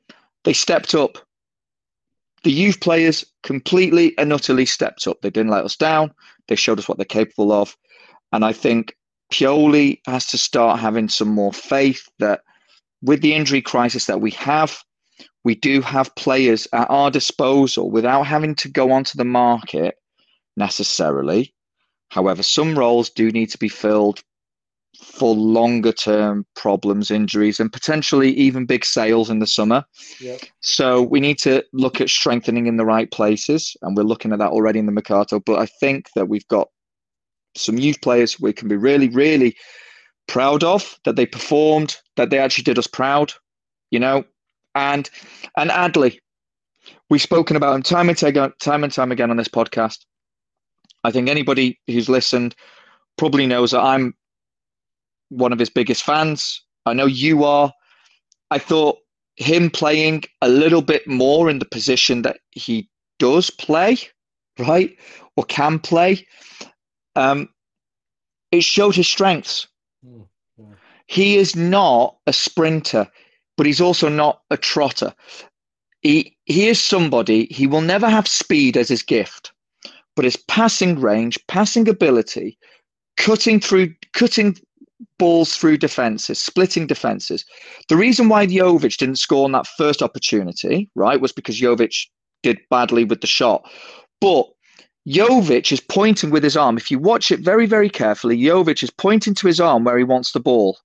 they stepped up. The youth players completely and utterly stepped up. They didn't let us down. They showed us what they're capable of, and I think Pioli has to start having some more faith that with the injury crisis that we have, we do have players at our disposal without having to go onto the market necessarily. However, some roles do need to be filled for longer term problems, injuries, and potentially even big sales in the summer. Yep. So we need to look at strengthening in the right places, and we're looking at that already in the Mercato. But I think that we've got some youth players we can be really, really proud of that they performed, that they actually did us proud, you know. And and Adli, we've spoken about him time and time and time again on this podcast. I think anybody who's listened probably knows that I'm one of his biggest fans. I know you are. I thought him playing a little bit more in the position that he does play, right, or can play, um, it showed his strengths. Mm, yeah. He is not a sprinter, but he's also not a trotter. He he is somebody. He will never have speed as his gift, but his passing range, passing ability, cutting through, cutting balls through defenses, splitting defenses. The reason why Jovic didn't score on that first opportunity, right, was because Jovic did badly with the shot. But Jovic is pointing with his arm. If you watch it very, very carefully, Jovic is pointing to his arm where he wants the ball.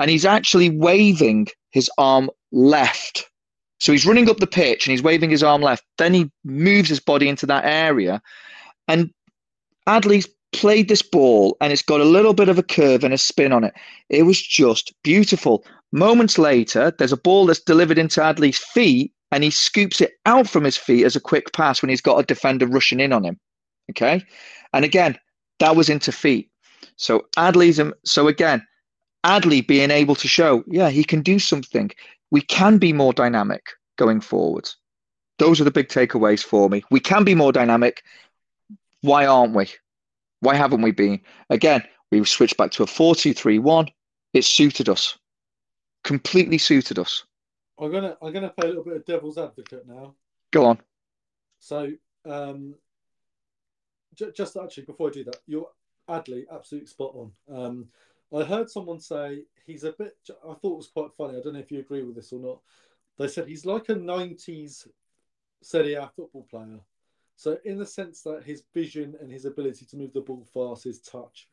And he's actually waving his arm left. So he's running up the pitch and he's waving his arm left. Then he moves his body into that area. And Adli's played this ball and it's got a little bit of a curve and a spin on it. It was just beautiful. Moments later, there's a ball that's delivered into Adli's feet and he scoops it out from his feet as a quick pass when he's got a defender rushing in on him. Okay. And again, that was into feet. So Adli's, so again, Adli being able to show, yeah, he can do something. We can be more dynamic going forward. Those are the big takeaways for me. We can be more dynamic. Why aren't we? Why haven't we been? Again, we switched back to a 4 2 3 1. It suited us, completely suited us. I'm gonna I'm gonna play a little bit of devil's advocate now. Go on. So, um, j- just actually before I do that, you're Adli absolutely spot on. Um, I heard someone say he's a bit. I thought it was quite funny. I don't know if you agree with this or not. They said he's like a '90s Serie A football player. So, in the sense that his vision and his ability to move the ball fast, his touch,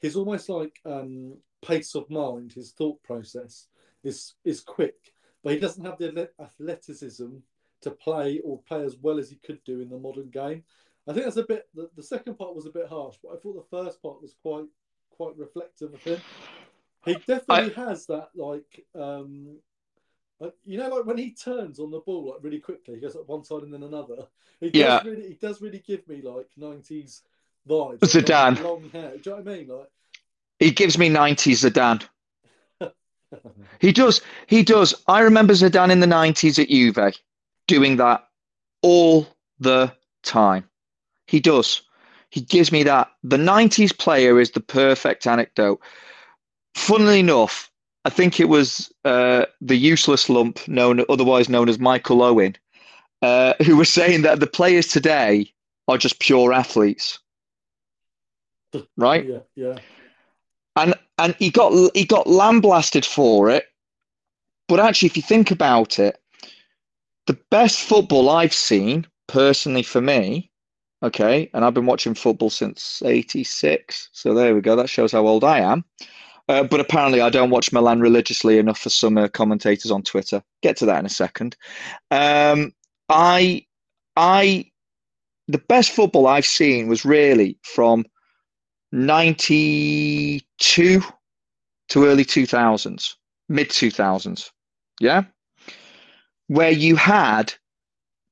he's almost like um, pace of mind. His thought process is is quick, but he doesn't have the athleticism to play or play as well as he could do in the modern game. I think that's a bit. The, the second part was a bit harsh, but I thought the first part was quite quite reflective of him. He definitely I, has that like um like, you know, like when he turns on the ball like really quickly, he goes up one side and then another. He does yeah. really, he does really give me like nineties vibes. Zidane, like, long hair. Do you know what I mean? Like, he gives me nineties Zidane. He does. He does. I remember Zidane in the nineties at Juve doing that all the time. He does. He gives me that. The 90s player is the perfect anecdote. Funnily enough, I think it was uh, the useless lump, known otherwise known as Michael Owen, uh, who was saying that the players today are just pure athletes, right? Yeah, yeah. And and he got he got lambasted for it, but actually, if you think about it, the best football I've seen personally for me Okay, and I've been watching football since '86. So there we go. That shows how old I am. Uh, but apparently, I don't watch Milan religiously enough for some uh, commentators on Twitter. Get to that in a second. Um, I, I, the best football I've seen was really from '92 to early 2000s, mid 2000s. Yeah, where you had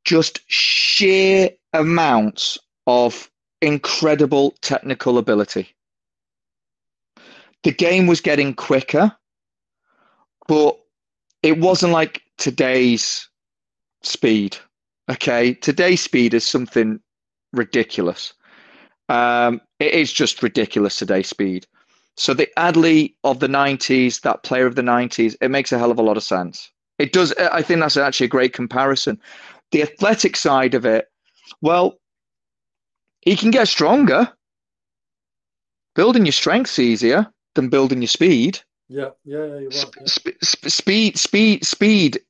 just sheer amounts of incredible technical ability. The game was getting quicker, but it wasn't like today's speed. Okay, today's speed is something ridiculous. Um, it is just ridiculous today's speed. So the Adli of the 90s, that player of the 90s, it makes a hell of a lot of sense. It does. I think that's actually a great comparison. The athletic side of it, well, he can get stronger. Building your strength's easier than building your speed. Yeah, yeah, yeah, you're right. Yeah. Sp- sp- speed, speed, speed.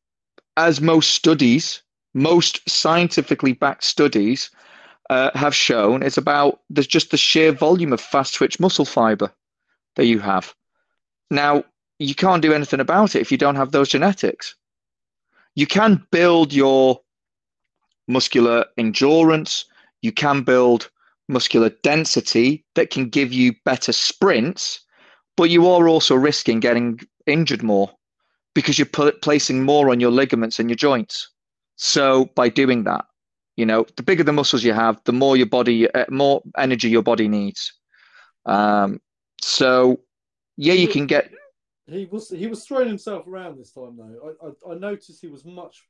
As most studies, most scientifically backed studies uh, have shown, it's about there's just the sheer volume of fast twitch muscle fiber that you have. Now, you can't do anything about it if you don't have those genetics. You can build your muscular endurance, you can build muscular density that can give you better sprints, but you are also risking getting injured more because you're placing more on your ligaments and your joints. So by doing that, you know, the bigger the muscles you have, the more your body, uh, more energy your body needs. Um, so yeah, you can get. He was he was throwing himself around this time though. I, I, I noticed he was much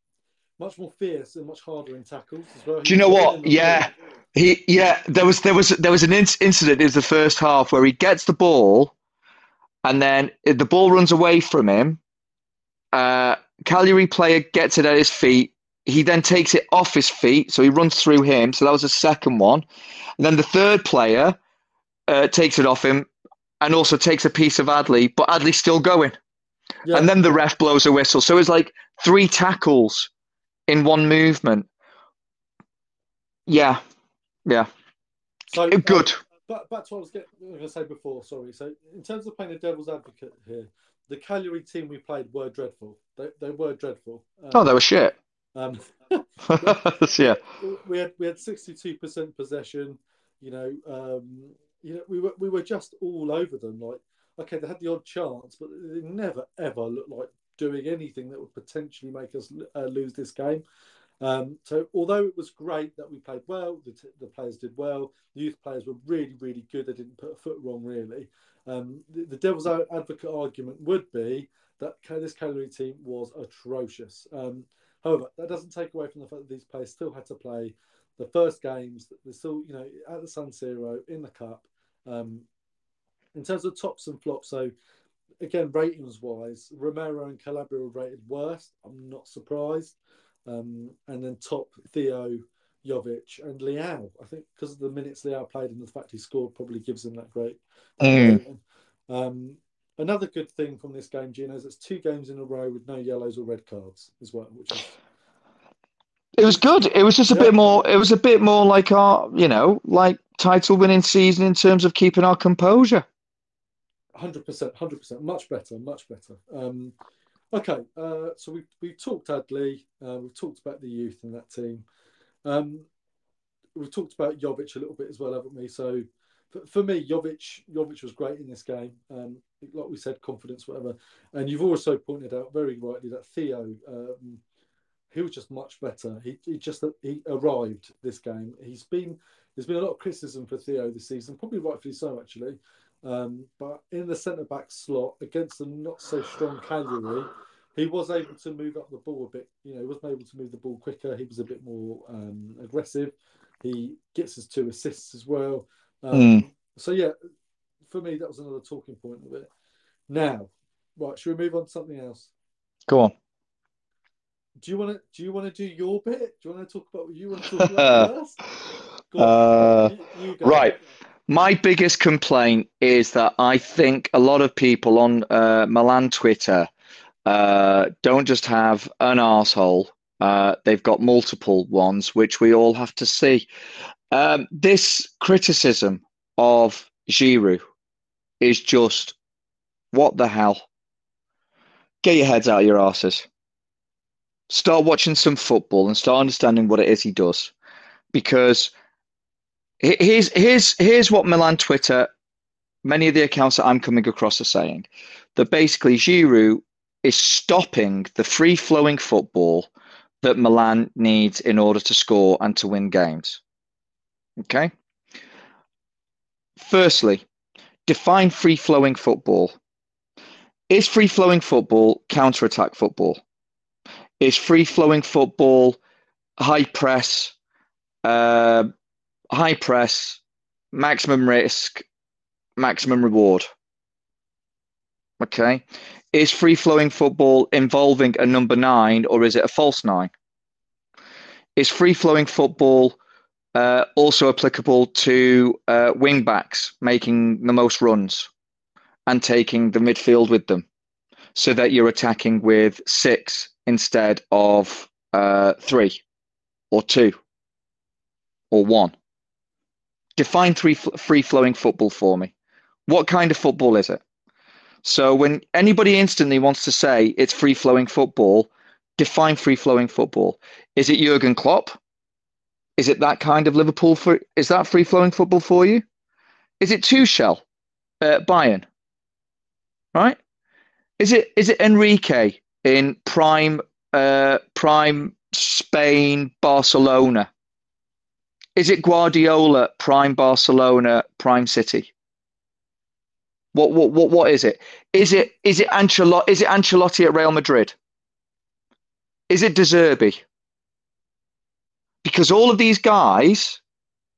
much more fierce and much harder in tackles as well. Do you know what? Yeah, he yeah. There was there was there was an incident in the first half where he gets the ball, and then the ball runs away from him. Uh, Cagliari player gets it at his feet. He then takes it off his feet, so he runs through him. So that was the second one. And then the third player uh, takes it off him, and also takes a piece of Adli, but Adli's still going. Yeah. And then the ref blows a whistle. So it's like three tackles in one movement. Yeah, yeah. So good. Uh, but back to what I was going to say before. Sorry. So in terms of playing the devil's advocate here, the Cagliari team we played were dreadful. They, they were dreadful. Um, oh, they were shit. Um, yeah. We had we had sixty two percent possession. You know, um, you know, we were we were just all over them. Like, okay, they had the odd chance, but they never ever looked like doing anything that would potentially make us uh, lose this game. Um, so although it was great that we played well, the, t- the, players did well, the youth players were really, really good. They didn't put a foot wrong, really. Um, the, the, devil's advocate argument would be that this Cagliari team was atrocious. Um, however, that doesn't take away from the fact that these players still had to play the first games. They're still, you know, at the San Siro in the cup. Um, in terms of tops and flops, so again, ratings wise, Romero and Calabria were rated worst. I'm not surprised. Um, and then top Theo, Jovic, and Leao. I think because of the minutes Leao played and the fact he scored probably gives him that great. Mm. Um, another good thing from this game, Gino, is it's two games in a row with no yellows or red cards as well, which is. It was good. It was just a yeah. bit more. It was a bit more like our, you know, like title winning season in terms of keeping our composure. Hundred percent, hundred percent, much better, much better. Um, okay, uh, so we we've talked Adli, uh, we've talked about the youth in that team. Um, we've talked about Jovic a little bit as well, haven't we? So for, for me, Jovic Jovic was great in this game. Um, like we said, confidence, whatever. And you've also pointed out very rightly that Theo, um, he was just much better. He, he just he arrived this game. He's been there's been a lot of criticism for Theo this season, probably rightfully so actually. Um, but in the centre back slot against the not so strong Cagliari, he was able to move up the ball a bit. You know, he wasn't able to move the ball quicker. He was a bit more um, aggressive. He gets his two assists as well. Um, mm. So yeah, for me that was another talking point of it. Now, right, should we move on to something else? Go on. Do you want to? Do you want to do your bit? Do you want to talk about what you want to talk about first? Uh, you, you right. My biggest complaint is that I think a lot of people on uh, Milan Twitter uh, don't just have an asshole. Uh, they've got multiple ones, which we all have to see. Um, this criticism of Giroud is just what the hell? Get your heads out of your asses. Start watching some football and start understanding what it is he does. Because here's here's here's what Milan Twitter, many of the accounts that I'm coming across are saying that basically Giroud is stopping the free flowing football that Milan needs in order to score and to win games. Okay. Firstly, define free flowing football. Is free flowing football counter attack football? Is free flowing football high press, uh, high press, maximum risk, maximum reward? Okay. Is free flowing football involving a number nine or is it a false nine? Is free flowing football uh, also applicable to uh, wing backs making the most runs and taking the midfield with them so that you're attacking with six instead of uh, three or two or one? Define three free flowing football for me. What kind of football is it? So when anybody instantly wants to say it's free flowing football, define free flowing football. Is it Jurgen Klopp? Is it that kind of Liverpool? For is that free flowing football for you? Is it Tuchel, uh, Bayern? Right? Is it is it Enrique in prime uh, prime Spain Barcelona? Is it Guardiola prime Barcelona prime City? What what what what is it? Is it is it Ancelotti is it Ancelotti at Real Madrid? Is it De Zerbi? Because all of these guys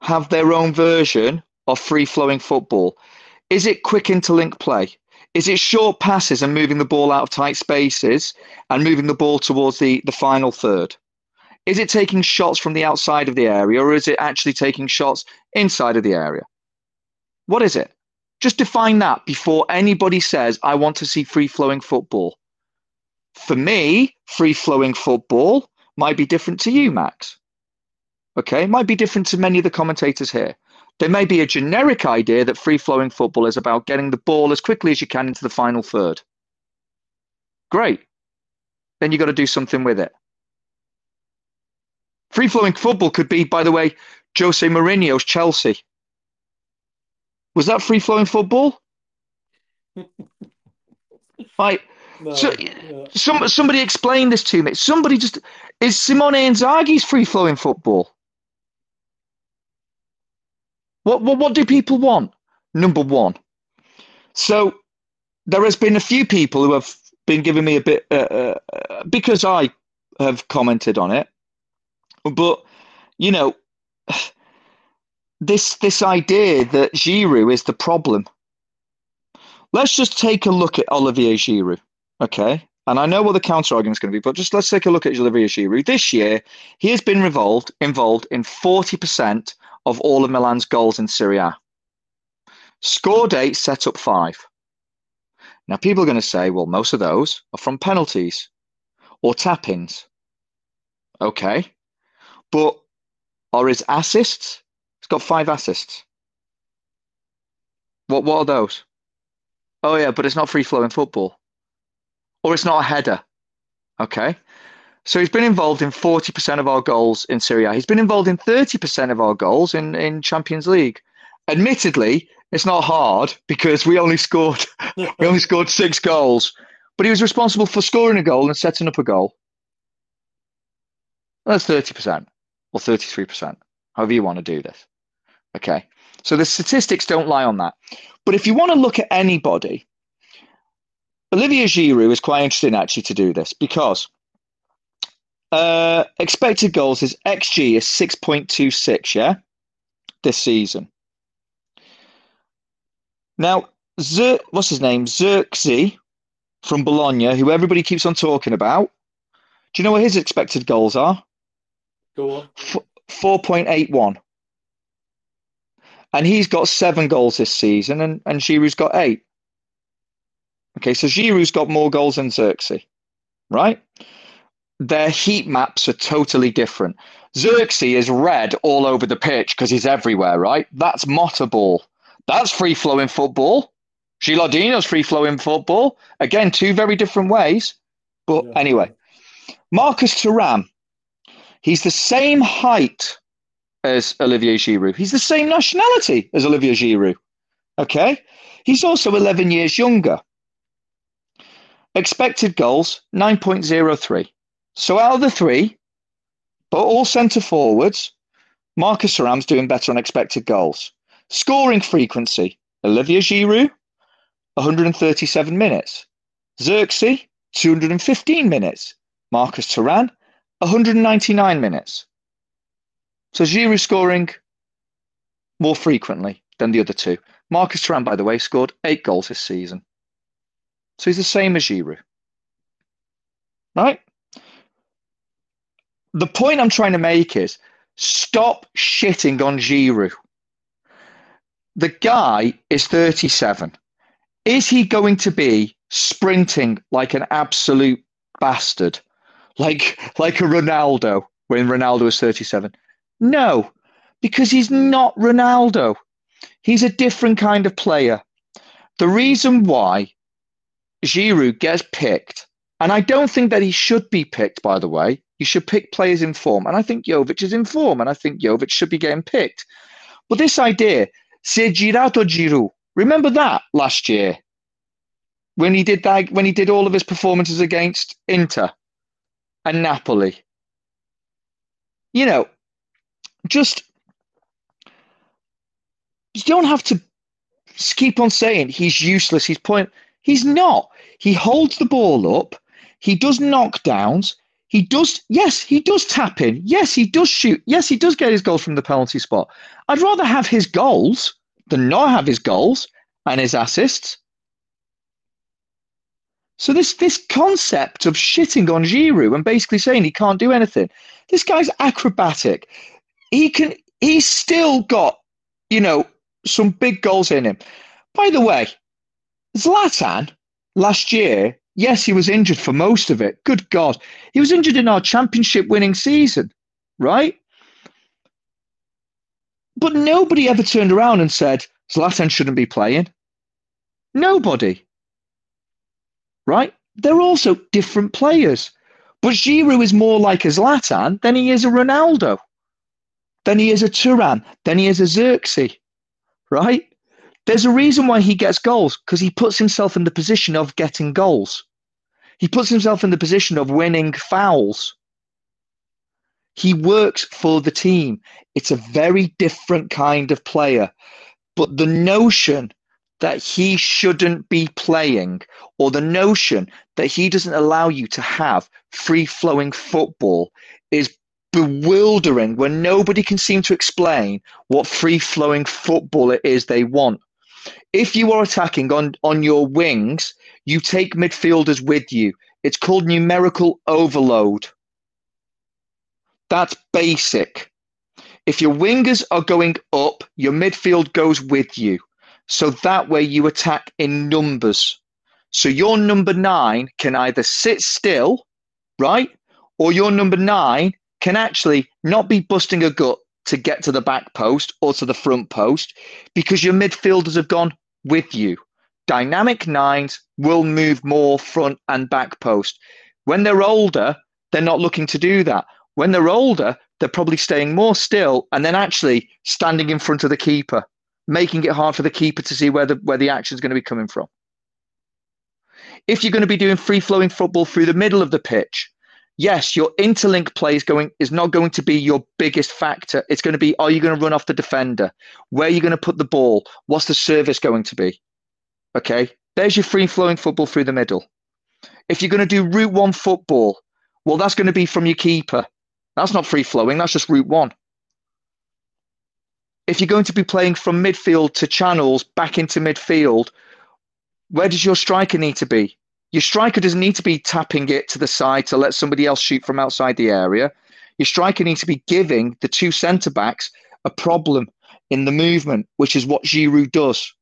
have their own version of free flowing football. Is it quick interlink play? Is it short passes and moving the ball out of tight spaces and moving the ball towards the, the final third? Is it taking shots from the outside of the area or is it actually taking shots inside of the area? What is it? Just define that before anybody says, I want to see free flowing football. For me, free flowing football might be different to you, Max. Okay, it might be different to many of the commentators here. There may be a generic idea that free flowing football is about getting the ball as quickly as you can into the final third. Great. Then you've got to do something with it. Free flowing football could be, by the way, Jose Mourinho's Chelsea Was that free flowing football? like, No, so, yeah. some somebody explain this to me. Somebody just is Simone Inzaghi's free flowing football. What, what what do people want? Number one. So there has been a few people who have been giving me a bit uh, uh, because I have commented on it, but you know this this idea that Giroud is the problem. Let's just take a look at Olivier Giroud, okay? And I know what the counter argument is going to be, but just let's take a look at Olivier Giroud. This year, he has been involved involved in forty percent of all of Milan's goals in Serie A. Scored eight, set up five. Now, people are going to say, well, most of those are from penalties or tap ins. Okay. But are his assists? He's got five assists. What, what are those? Oh, yeah, but it's not free flowing football. Or it's not a header. Okay. So he's been involved in 40% of our goals in Serie A. He's been involved in 30% of our goals in, in Champions League. Admittedly, it's not hard because we only scored we only scored six goals, but he was responsible for scoring a goal and setting up a goal. That's thirty percent or thirty-three percent, however you want to do this. Okay, so the statistics don't lie on that. But if you want to look at anybody, Olivier Giroud is quite interesting actually to do this because uh, expected goals is xG is six point two six. Yeah, this season. Now, Zer- what's his name? Zirkzee from Bologna, who everybody keeps on talking about. Do you know what his expected goals are? Go on. F- 4.81. And he's got seven goals this season, and, and Giroud's got eight. Okay, so Giroud's got more goals than Zirkzee, right? Their heat maps are totally different. Zirkzee is red all over the pitch because he's everywhere, right? That's Motta ball. That's free flowing football. Gilardino's free flowing football. Again, two very different ways. But Yeah. anyway, Marcus Thuram, he's the same height as Olivier Giroud. He's the same nationality as Olivier Giroud. Okay? He's also 11 years younger. Expected goals 9.03. So out of the three, but all centre forwards, Marcus Thuram's doing better on expected goals. Scoring frequency Olivier Giroud, 137 minutes. Zirkzee, 215 minutes. Marcus Thuram, 199 minutes. So Giroud scoring more frequently than the other two. Marcus Thuram, by the way, scored eight goals this season. So he's the same as Giroud. Right? The point I'm trying to make is stop shitting on Giroud. The guy is 37. Is he going to be sprinting like an absolute bastard? Like like a Ronaldo when Ronaldo was 37? No, because he's not Ronaldo. He's a different kind of player. The reason why Giroud gets picked, and I don't think that he should be picked, by the way. You should pick players in form. And I think Jovic is in form, and I think Jovic should be getting picked. But this idea, è girato Giroud, remember that last year when he did that, when he did all of his performances against Inter and Napoli. You know, just you don't have to keep on saying he's useless. He's point. He's not. He holds the ball up. He does knockdowns. He does. Yes, he does tap in. Yes, he does shoot. Yes, he does get his goals from the penalty spot. I'd rather have his goals than not have his goals and his assists. So this this concept of shitting on Giroud and basically saying he can't do anything. This guy's acrobatic. He can. He's still got, you know, some big goals in him. By the way, Zlatan last year, yes, he was injured for most of it. Good God, he was injured in our championship winning season, right? But nobody ever turned around and said Zlatan shouldn't be playing. Nobody right? They're also different players. But Giroud is more like a Zlatan than he is a Ronaldo, than he is a Thuram, than he is a Zirkzee, right? There's a reason why he gets goals because he puts himself in the position of getting goals. He puts himself in the position of winning fouls. He works for the team. It's a very different kind of player. But the notion that he shouldn't be playing or the notion that he doesn't allow you to have free flowing football is bewildering when nobody can seem to explain what free flowing football it is they want. If you are attacking on, on your wings, you take midfielders with you. It's called numerical overload. That's basic. If your wingers are going up, your midfield goes with you. So that way you attack in numbers. So your number nine can either sit still, right? Or your number nine can actually not be busting a gut to get to the back post or to the front post because your midfielders have gone with you. Dynamic nines will move more front and back post. When they're older, they're not looking to do that. When they're older, they're probably staying more still and then actually standing in front of the keeper, making it hard for the keeper to see where the where the action is going to be coming from. If you're going to be doing free flowing football through the middle of the pitch, yes, your interlink play is going is not going to be your biggest factor. It's going to be are you going to run off the defender? Where are you going to put the ball? What's the service going to be? Okay, there's your free flowing football through the middle. If you're going to do route one football, well, that's going to be from your keeper. That's not free flowing, that's just route one. If you're going to be playing from midfield to channels back into midfield, where does your striker need to be? Your striker doesn't need to be tapping it to the side to let somebody else shoot from outside the area. Your striker needs to be giving the two centre backs a problem in the movement, which is what Giroud does.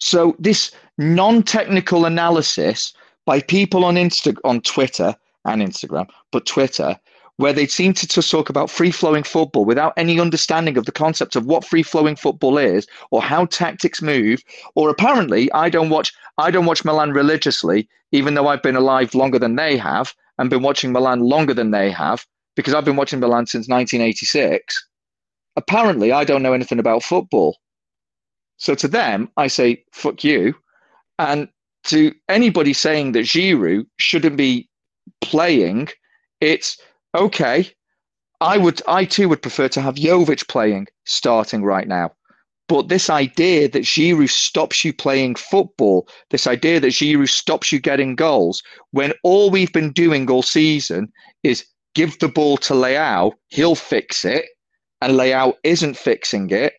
So this non-technical analysis by people on Insta on Twitter and Instagram, but Twitter, where they seem to, to talk about free flowing football without any understanding of the concept of what free flowing football is or how tactics move. Or apparently, I don't watch I don't watch Milan religiously, even though I've been alive longer than they have and been watching Milan longer than they have, because I've been watching Milan since 1986. Apparently, I don't know anything about football. So to them, I say, fuck you. And to anybody saying that Giroud shouldn't be playing, it's okay. I would, I too would prefer to have Jovic playing starting right now. But this idea that Giroud stops you playing football, this idea that Giroud stops you getting goals, when all we've been doing all season is give the ball to Leao, he'll fix it, and Leao isn't fixing it.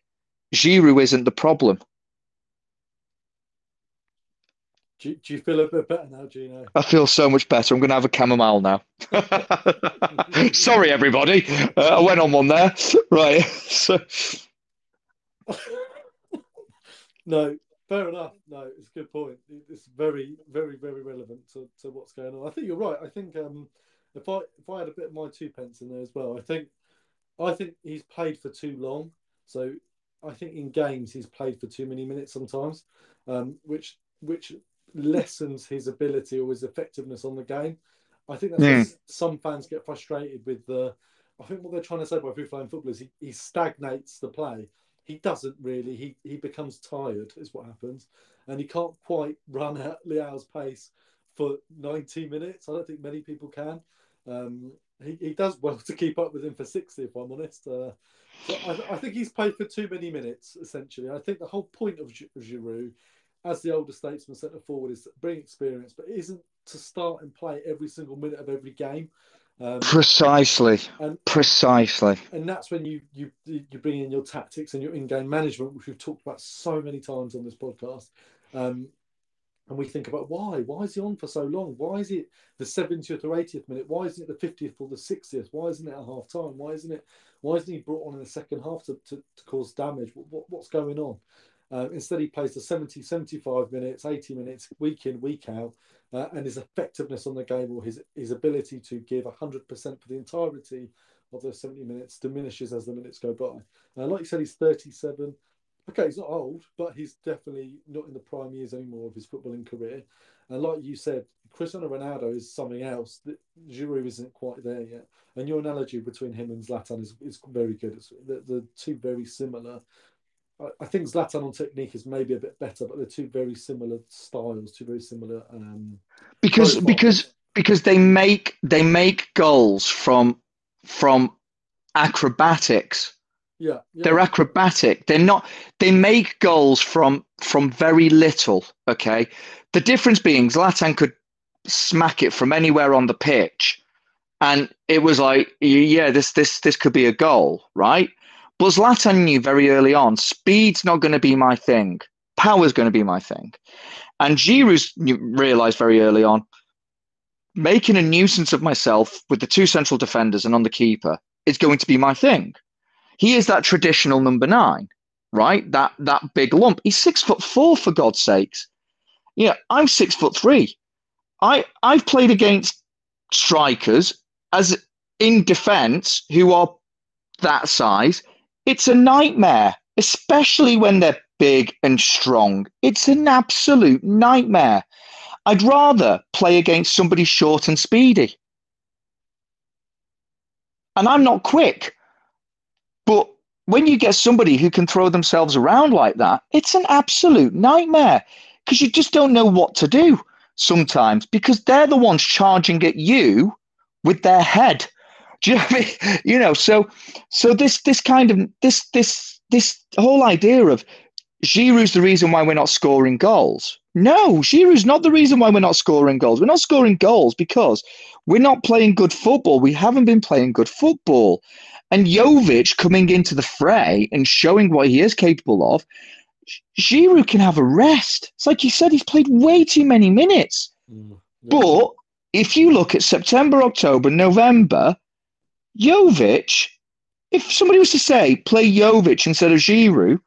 Giroud isn't the problem. Do, do you feel a bit better now, Gino? I feel so much better. I'm going to have a chamomile now. Sorry, everybody. Uh, I went on one there. Right. So... no, fair enough. No, it's a good point. It's very, very, very relevant to, to what's going on. I think you're right. I think um, if I if I had a bit of my two pence in there as well, I think I think he's played for too long. So I think in games he's played for too many minutes sometimes, um, which which lessens his ability or his effectiveness on the game. I think that's yeah. some fans get frustrated with the. I think what they're trying to say by free flowing football is he, he stagnates the play. He doesn't really. He he becomes tired, is what happens, and he can't quite run at Leao's pace for 90 minutes. I don't think many people can. Um, he, he does well to keep up with him for 60, if I'm honest. Uh, I, I, think he's played for too many minutes, essentially. I think the whole point of Giroud as the older statesman centre forward is bring experience, but isn't to start and play every single minute of every game. Um, Precisely. And, Precisely. And that's when you you you bring in your tactics and your in-game management, which we've talked about so many times on this podcast. Um, and we think about why? Why is he on for so long? Why is it the 70th or 80th minute? Why isn't it the 50th or the 60th? Why isn't it at half time? Why isn't it? Why isn't he brought on in the second half to, to, to cause damage? What, what, what's going on? Uh, instead, he plays the 70, 75 minutes, 80 minutes, week in, week out, uh, and his effectiveness on the game or his, his ability to give 100% for the entirety of those 70 minutes diminishes as the minutes go by. Uh, like you said, he's 37. Okay, he's not old, but he's definitely not in the prime years anymore of his footballing career. And like you said, Cristiano Ronaldo is something else. Giroud isn't quite there yet. And your analogy between him and Zlatan is, is very good. It's, the, the two very similar I think Zlatan on technique is maybe a bit better, but they're two very similar styles, two very similar. Um, because profiles. because because they make they make goals from from acrobatics. yeah, yeah, They're acrobatic. They're not. They make goals from from very little. Okay. The difference being Zlatan could smack it from anywhere on the pitch, and it was like, yeah, this this this could be a goal, right? But Zlatan knew very early on, speed's not going to be my thing. Power's going to be my thing. And Giroud's realised very early on, making a nuisance of myself with the two central defenders and on the keeper is going to be my thing. He is that traditional number nine, right? That that big lump. He's six foot four for God's sakes. Yeah, I'm six foot three. I I've played against strikers as in defence who are that size. It's a nightmare, especially when they're big and strong. It's an absolute nightmare. I'd rather play against somebody short and speedy. And I'm not quick. But when you get somebody who can throw themselves around like that, it's an absolute nightmare because you just don't know what to do sometimes because they're the ones charging at you with their head. Do you know I mean? You know, so so this this kind of this this this whole idea of Giroud's the reason why we're not scoring goals. No, Giroud's not the reason why we're not scoring goals. We're not scoring goals because we're not playing good football. We haven't been playing good football. And Jovic coming into the fray and showing what he is capable of, Giroud can have a rest. It's like you said, he's played way too many minutes. Mm, yeah. But if you look at September, October, November, Jovic, if somebody was to say play Jovic instead of Giroud,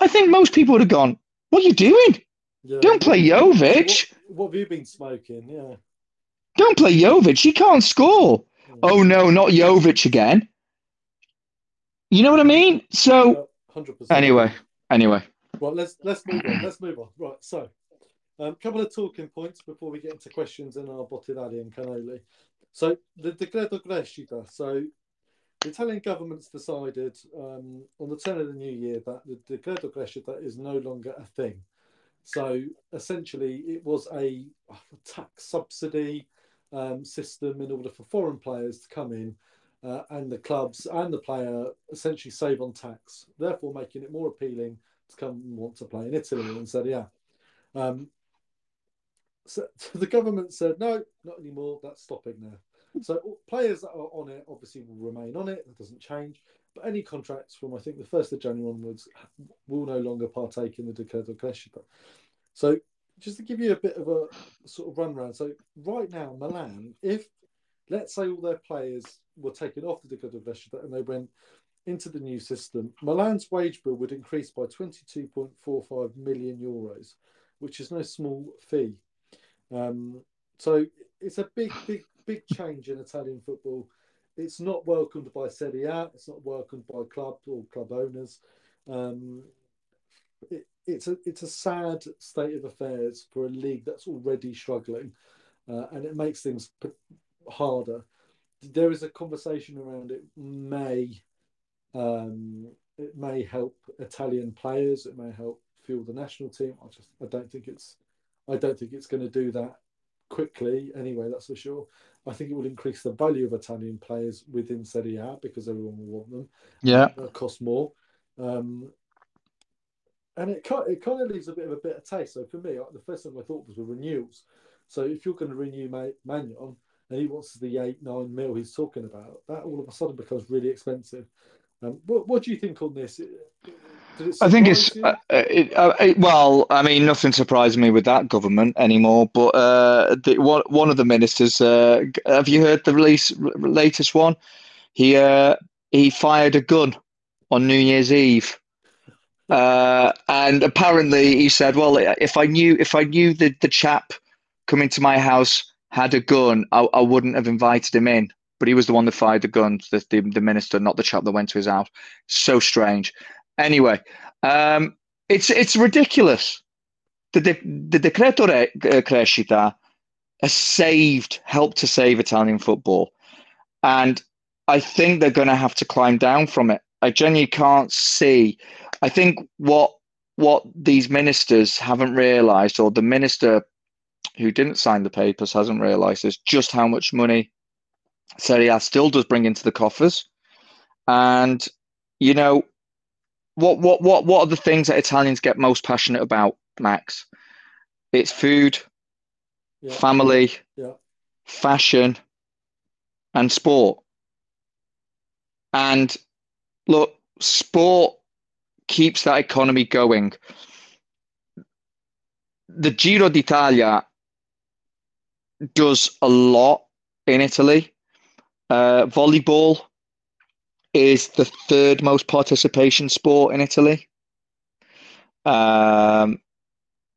I think most people would have gone, What are you doing? Yeah. Don't play Jovic. What, what have you been smoking? Yeah. Don't play Jovic. He can't score. Yeah. Oh no, not Jovic again. You know what I mean? So hundred percent. anyway, anyway. Well, let's let's move on. Let's move on. Right, so a um, couple of talking points before we get into questions in our Bottinelli and Cannoli. So the decreto crescita. So the Italian government's decided um, on the turn of the new year that the decreto crescita is no longer a thing. So essentially, it was a, a tax subsidy um, system in order for foreign players to come in uh, and the clubs and the player essentially save on tax, therefore making it more appealing to come and want to play in Italy and Serie A. Um, so, the government said no, not anymore. That's stopping now. So players that are on it obviously will remain on it. That doesn't change. But any contracts from I think the first of January onwards will no longer partake in the Decreto Crescita. So just to give you a bit of a sort of run round. So right now, Milan, if let's say all their players were taken off the Decreto Crescita and they went into the new system, Milan's wage bill would increase by 22.45 million euros, which is no small fee. Um, so it's a big, big, big change in Italian football. It's not welcomed by Serie A. It's not welcomed by club or club owners. Um, it, it's a it's a sad state of affairs for a league that's already struggling, uh, and it makes things harder. There is a conversation around it may um, it may help Italian players. It may help fuel the national team. I just I don't think it's I don't think it's going to do that quickly. Anyway, that's for sure. I think it will increase the value of Italian players within Serie A because everyone will want them. Yeah. They'll cost more. Um, and it kind, it kind of leaves a bit of a bitter taste. So for me, the first thing I thought was with renewals. So if you're going to renew Ma- Maignan and he wants the eight, nine mil he's talking about, that all of a sudden becomes really expensive. Um, what, what do you think on this? I think it's uh, it, uh, it, well. I mean, nothing surprises me with that government anymore. But uh, the, one one of the ministers, uh, have you heard the release latest one? He uh, he fired a gun on New Year's Eve, uh, and apparently he said, "Well, if I knew if I knew the the chap coming to my house had a gun, I, I wouldn't have invited him in." But he was the one that fired the gun, the, the the minister, not the chap that went to his house. So strange. Anyway, um, it's it's ridiculous. The the decreto re- uh, crescita has saved, helped to save Italian football, and I think they're going to have to climb down from it. I genuinely can't see. I think what what these ministers haven't realised, or the minister who didn't sign the papers hasn't realised, is just how much money Serie A still does bring into the coffers. And you know, what what what what are the things that Italians get most passionate about, Max? It's food, Yeah. family, Yeah. fashion, and sport. And look, sport keeps that economy going. The Giro d'Italia does a lot in Italy. Uh, volleyball is the third most participation sport in Italy. Um,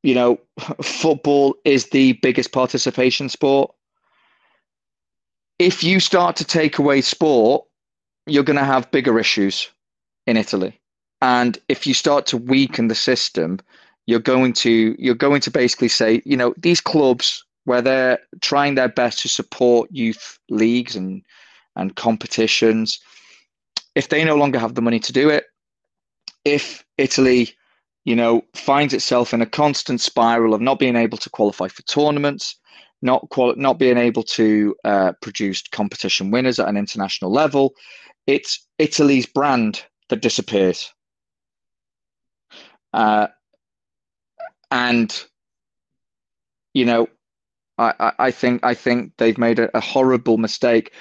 you know, football is the biggest participation sport. If you start to take away sport, you're going to have bigger issues in Italy. And if you start to weaken the system, you're going to you're going to basically say, you know, these clubs where they're trying their best to support youth leagues and and competitions, if they no longer have the money to do it, if Italy, you know, finds itself in a constant spiral of not being able to qualify for tournaments, not quali- not being able to uh, produce competition winners at an international level, it's Italy's brand that disappears. Uh, and you know, I, I, I think I think they've made a, a horrible mistake,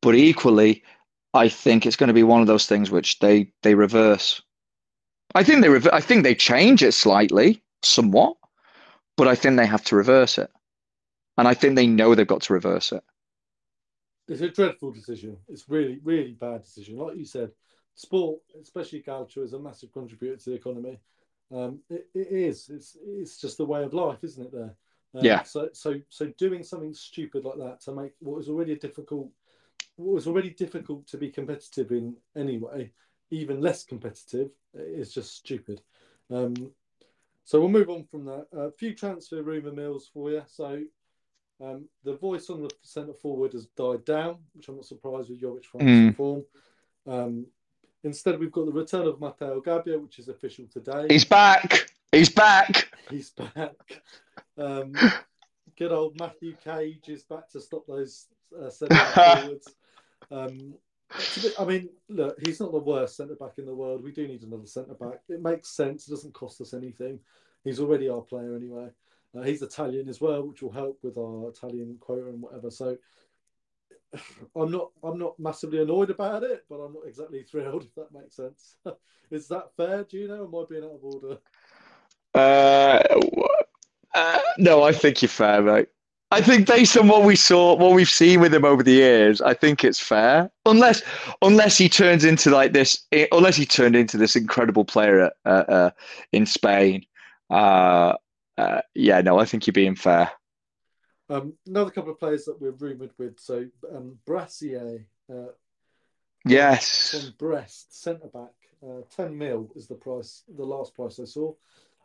but equally, I think it's going to be one of those things which they they reverse. I think they rev- I think they change it slightly, somewhat, but I think they have to reverse it, and I think they know they've got to reverse it. It's a dreadful decision. It's really, really bad decision. Like you said, sport, especially culture, is a massive contributor to the economy. Um, it, it is. It's it's just the way of life, isn't it? There. Um, Yeah. So so so doing something stupid like that to make what is already a difficult, was already difficult to be competitive in anyway, even less competitive, is just stupid. Um, so we'll move on from that. A few transfer rumour mills for you. So um, the voice on the centre forward has died down, which I'm not surprised with Jovic Mm. form. Um, instead, we've got the return of Matteo Gabbia, which is official today. He's back. He's back. He's back. Um, good old Matthew Cage is back to stop those uh, centre forwards. Um, bit- I mean, look, he's not the worst centre back in the world. We do need another centre back. It makes sense. It doesn't cost us anything. He's already our player anyway. Uh, he's Italian as well, which will help with our Italian quota and whatever. So I'm not I'm not massively annoyed about it, but I'm not exactly thrilled if that makes sense. Is that fair? Do you know? Am I being out of order? Uh, uh, no, I think you're fair, mate. I think based on what we saw, what we've seen with him over the years, I think it's fair. Unless, unless he turns into like this, unless he turned into this incredible player at, uh, uh, in Spain. Uh, uh, yeah, no, I think you're being fair. Um, another couple of players that we're rumoured with. So um, Brassier uh, Yes. from Brest, centre back, uh, 10 mil is the price, the last price I saw.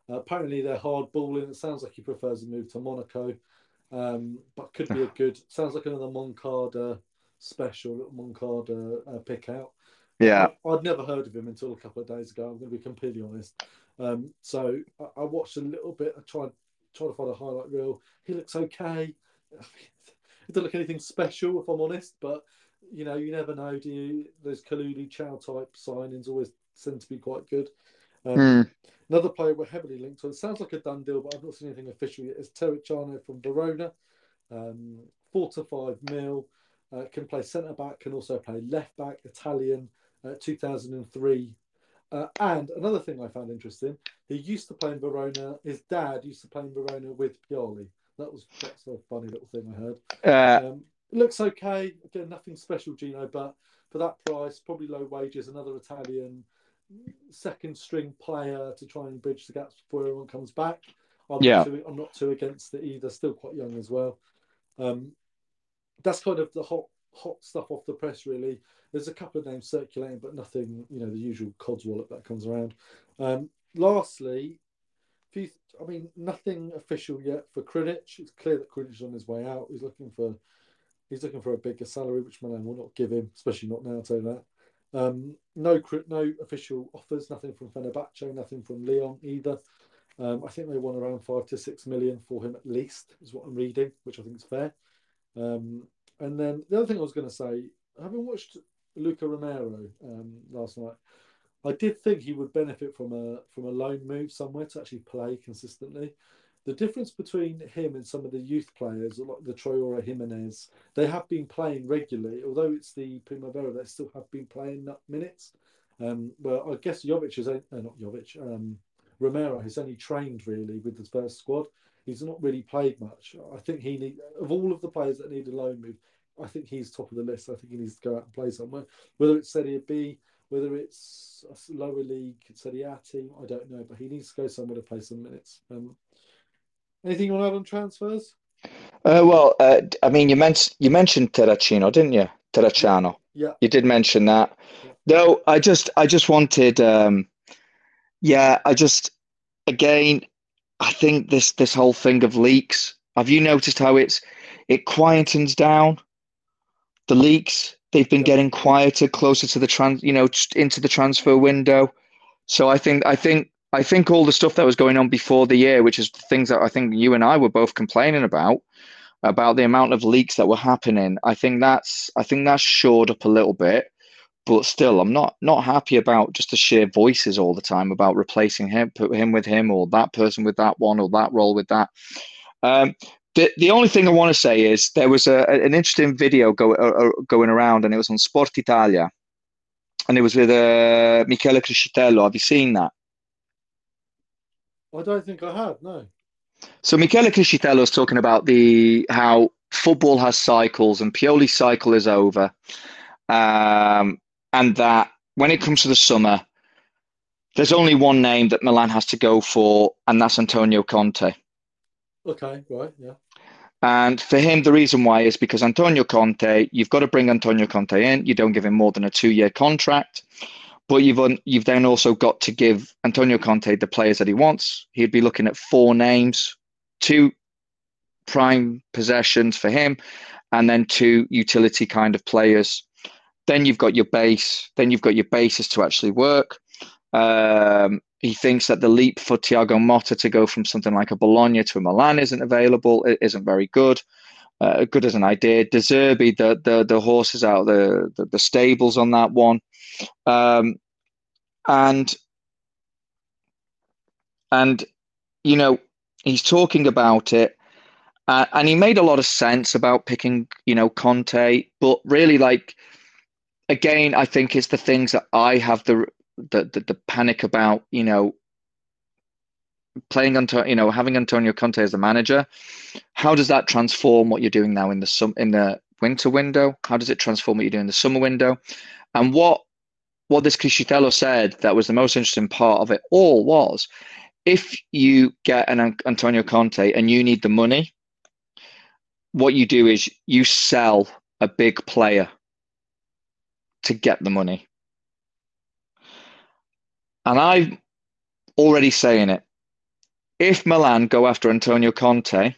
Uh, apparently they're hard balling. It sounds like he prefers a move to Monaco, um, but could be a good. Sounds like another Moncada special, Moncada uh, pick out. Yeah. I, would never heard of him until a couple of days ago. I'm going to be completely honest. Um, so I, I, watched a little bit. I tried tried to find a highlight reel. He looks okay. It doesn't look anything special, if I'm honest. But you know, you never know. Do you? Those Kalulu Thiaw type signings always seem to be quite good. Um, Mm. Another player we're heavily linked to. It sounds like a done deal, but I've not seen anything official yet. Is Terracciano from Verona, um, four to five mil. Uh, can play centre back, can also play left back. Italian, uh, 2003. Uh, and another thing I found interesting, he used to play in Verona. His dad used to play in Verona with Pioli. That was that's a funny little thing I heard. Uh, Um, looks okay. Again, nothing special, Gino, but for that price, probably low wages. Another Italian second string player to try and bridge the gaps before everyone comes back. I'm, Yeah. not, too, I'm not too against it either. Still quite young as well. Um, that's kind of the hot hot stuff off the press, really. There's a couple of names circulating, but nothing, you know, the usual cods wallet that comes around. Um, lastly, few, I mean, nothing official yet for Krunic. It's clear that Krunic is on his way out. He's looking for he's looking for a bigger salary, which Milan will not give him, especially not now. I'll tell you that. Um, no, no official offers, nothing from Fenerbahce, nothing from Lyon either. Um, I think they want around five to six million for him at least, is what I'm reading, which I think is fair. Um, and then the other thing I was going to say, having watched Luca Romero um, last night, I did think he would benefit from a from a loan move somewhere to actually play consistently. The difference between him and some of the youth players, like the Traore Jimenez, they have been playing regularly. Although it's the Primavera, they still have been playing minutes. Um, well, I guess Jovic is uh, not Jovic. Um, Romero has only trained really with the first squad. He's not really played much. I think he need of all of the players that need a loan move. I think he's top of the list. I think he needs to go out and play somewhere. Whether it's Serie B, whether it's a lower league Serie A team, I don't know. But he needs to go somewhere to play some minutes. Um, anything you want to add on transfers? Uh, well, uh, I mean, you mentioned you mentioned Terracino, didn't you? Terracciano. Yeah. You did mention that. Yeah. No, I just I just wanted. Um, yeah, I just again, I think this this whole thing of leaks. Have you noticed how it's it quietens down? The leaks they've been getting quieter, closer to the trans, you know, into the transfer window. So I think I think I think all the stuff that was going on before the year, which is things that I think you and I were both complaining about, about the amount of leaks that were happening. I think that's I think that's shored up a little bit, but still, I'm not not happy about just the sheer voices all the time about replacing him, put him with him, or that person with that one, or that role with that. Um, the, the only thing I want to say is there was a, an interesting video go, uh, uh, going around, and it was on Sport Italia, and it was with uh, Michele Criscitiello. Have you seen that? I don't think I have. No. So Michele Criscitiello is talking about the how football has cycles, and Pioli's cycle is over, um, and that when it comes to the summer, there's only one name that Milan has to go for, and that's Antonio Conte. Okay, right, yeah. And for him, the reason why is because Antonio Conte, you've got to bring Antonio Conte in. You don't give him more than a two-year contract, but you've un, you've then also got to give Antonio Conte the players that he wants. He'd be looking at four names, two prime possessions for him, and then two utility kind of players. Then you've got your base. Then you've got your bases to actually work. Um, he thinks that the leap for Thiago Motta to go from something like a Bologna to a Milan isn't available. It isn't very good. Uh, good as an idea. De Zerbi, the the the horses out the, the, the stables on that one, um, and and you know he's talking about it, uh, and he made a lot of sense about picking you know Conte, but really like again, I think it's the things that I have the the, the, the panic about you know playing Antonio, you know, having Antonio Conte as the manager, how does that transform what you're doing now in the sum in the winter window? How does it transform what you're doing in the summer window? And what what this Criscitiello said that was the most interesting part of it all was if you get an Antonio Conte and you need the money, what you do is you sell a big player to get the money. And I'm already saying it. If Milan go after Antonio Conte,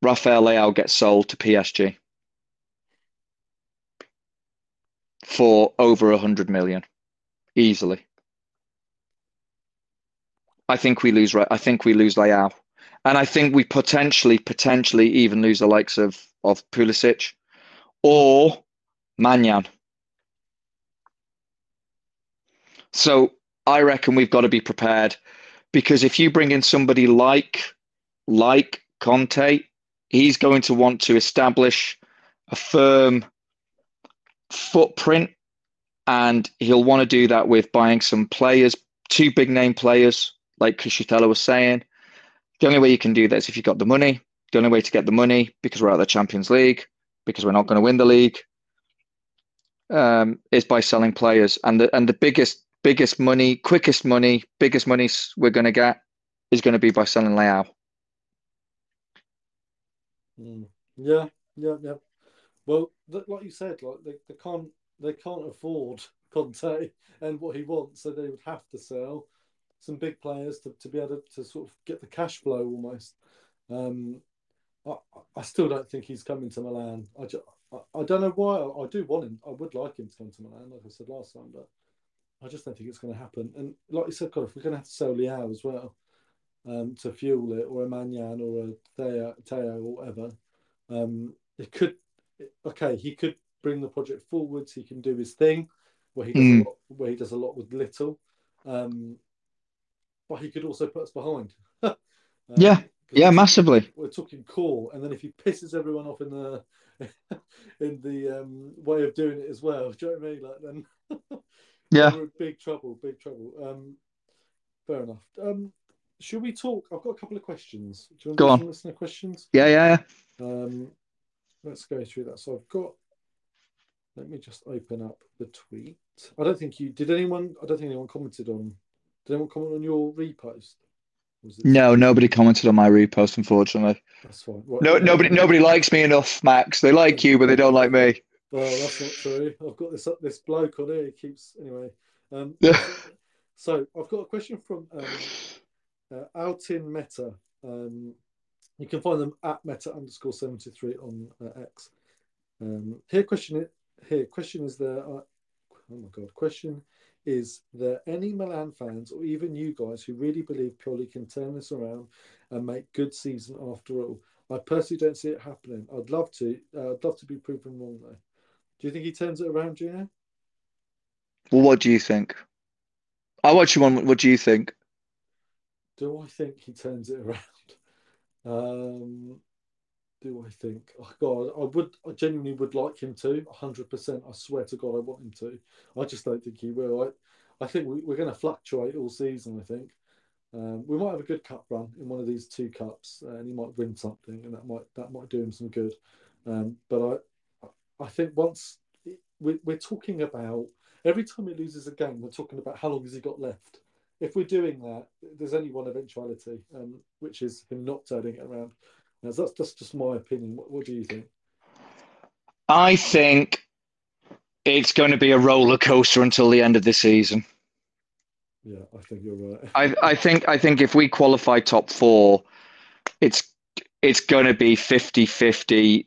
Rafael Leao gets sold to PSG for over a hundred million, easily. I think we lose. I think we lose Leao, and I think we potentially, potentially even lose the likes of of Pulisic or Maignan. So I reckon we've got to be prepared because if you bring in somebody like like Conte, he's going to want to establish a firm footprint and he'll want to do that with buying some players, two big name players, like Criscitiello was saying. The only way you can do that is if you've got the money. The only way to get the money, because we're out of the Champions League, because we're not going to win the league, um, is by selling players. And the and the biggest biggest money, quickest money, biggest money we're going to get is going to be by selling Leao. Mm. Yeah, yeah, yeah. Well, like you said, like they, they can't they can't afford Conte and what he wants, so they would have to sell some big players to, to be able to, to sort of get the cash flow almost. Um, I, I still don't think he's coming to Milan. I, I, I don't know why. I, do want him. I would like him to come to Milan, like I said last time, but I just don't think it's going to happen. And like you said, God, if we're going to have to sell Leao as well um, to fuel it, or a Maignan or a Theo, Theo or whatever, um, it could. Okay, he could bring the project forwards. He can do his thing, where he does mm. a lot, where he does a lot with little. Um, but he could also put us behind. um, yeah, yeah, massively. We're talking core, and then if he pisses everyone off in the in the um, way of doing it as well, do you know what I mean? Like then, yeah, we're in big trouble, big trouble. Um, fair enough. Um, should we talk? I've got a couple of questions. Do you want Go to on. listener questions? Yeah, yeah, yeah. Um, let's go through that. So I've got. Let me just open up the tweet. I don't think you did. Anyone? I don't think anyone commented on. Did anyone comment on your repost? No, nobody commented on my repost, unfortunately. That's fine. What, no, nobody, nobody likes me enough, Max. They like you, but they don't like me. Well, that's not true. I've got this this bloke on here. He keeps anyway. Um, so I've got a question from um, uh, Altin Meta. Um, you can find them at Meta underscore seventy three on uh, X. Um, here, question here question is there. Uh, oh my god, question is there any Milan fans or even you guys who really believe Pioli can turn this around and make good season after all? I personally don't see it happening. I'd love to. Uh, I'd love to be proven wrong though. Do you think he turns it around, Gino? Well, what do you think? I watch you on. What do you think? Do I think he turns it around? Um, do I think? Oh God, I would. I genuinely would like him to. hundred percent. I swear to God, I want him to. I just don't think he will. I, I think we, are going to fluctuate all season. I think um, we might have a good cup run in one of these two cups, and he might win something, and that might that might do him some good. Um, but I, I think once we, we're talking about every time he loses a game, we're talking about how long has he got left. If we're doing that, there's only one eventuality, um, which is him not turning it around. That's, that's just my opinion. What, what do you think? I think it's going to be a roller coaster until the end of the season. Yeah, I think you're right. I, I think I think if we qualify top four, it's it's going to be 50-50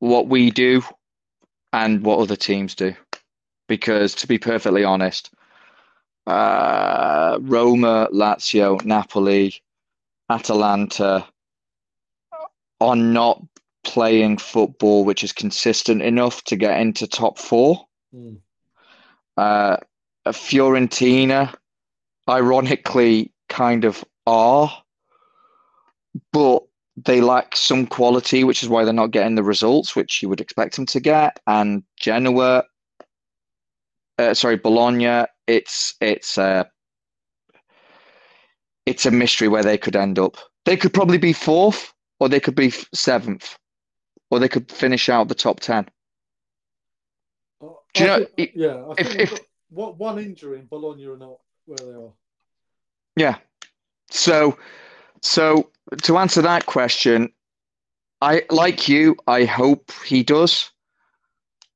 what we do and what other teams do. Because to be perfectly honest, uh, Roma, Lazio, Napoli, Atalanta, are not playing football which is consistent enough to get into top four. Mm. Uh, Fiorentina, ironically, kind of are, but they lack some quality, which is why they're not getting the results which you would expect them to get. And Genoa, uh, sorry, Bologna, it's it's uh, it's a mystery where they could end up. They could probably be fourth, or they could be seventh, or they could finish out the top ten. Uh, Do you I know? Think, yeah, I if, if what one injury in Bologna are not where they are. Yeah. So, so to answer that question, I like you. I hope he does,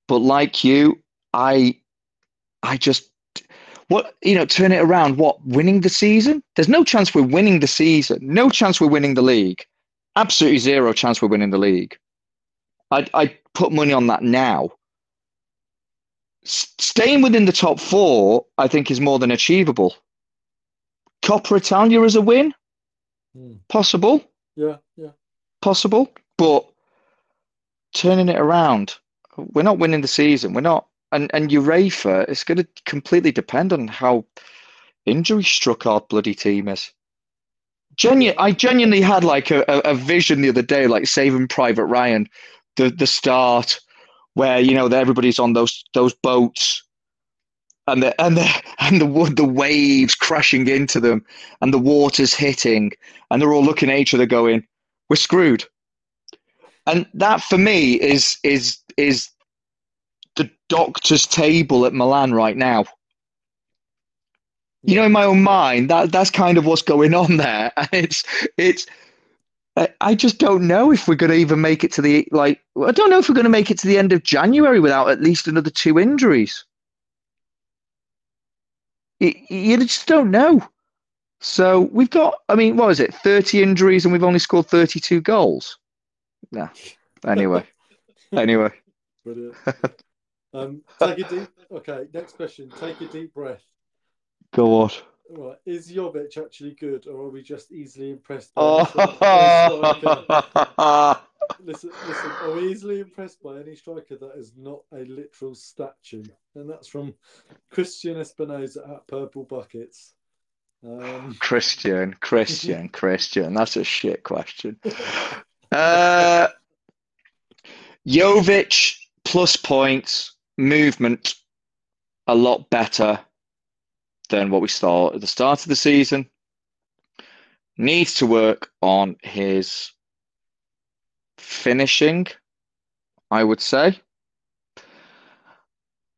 but like you, I, I just what you know turn it around. What winning the season? There's no chance we're winning the season. No chance we're winning the league absolutely zero chance we're winning the league. I'd, I'd put money on that now. S- staying within the top four, I think, is more than achievable. Coppa Italia as a win, hmm. possible. Yeah, yeah, possible. But turning it around, we're not winning the season. We're not, and and UEFA, it's going to completely depend on how injury struck our bloody team is. Genu- I genuinely had like a, a vision the other day, like Saving Private Ryan, the the start where you know everybody's on those those boats, and the and the and the the waves crashing into them, and the water's hitting, and they're all looking at each other, going, "We're screwed." And that for me is is is doctor's table at Milan right now you know, in my own mind, that that's kind of what's going on there. And it's it's I just don't know if we're going to even make it to the like. I don't know if we're going to make it to the end of January without at least another two injuries. You, you just don't know. So we've got. I mean, what is it? Thirty injuries, and we've only scored thirty-two goals. Yeah. Anyway. anyway. Uh, Um, take a deep. Okay, next question. Take a deep breath. Go on. Right, is Jovic actually good, or are we just easily impressed? By? Oh. listen, listen. Are we easily impressed by any striker that is not a literal statue? And that's from Christian Espinoza at Purple Buckets. Um, Christian, Christian, Christian. That's a shit question. Uh, Jovic plus points, movement a lot better than what we saw at the start of the season. Needs to work on his finishing, I would say.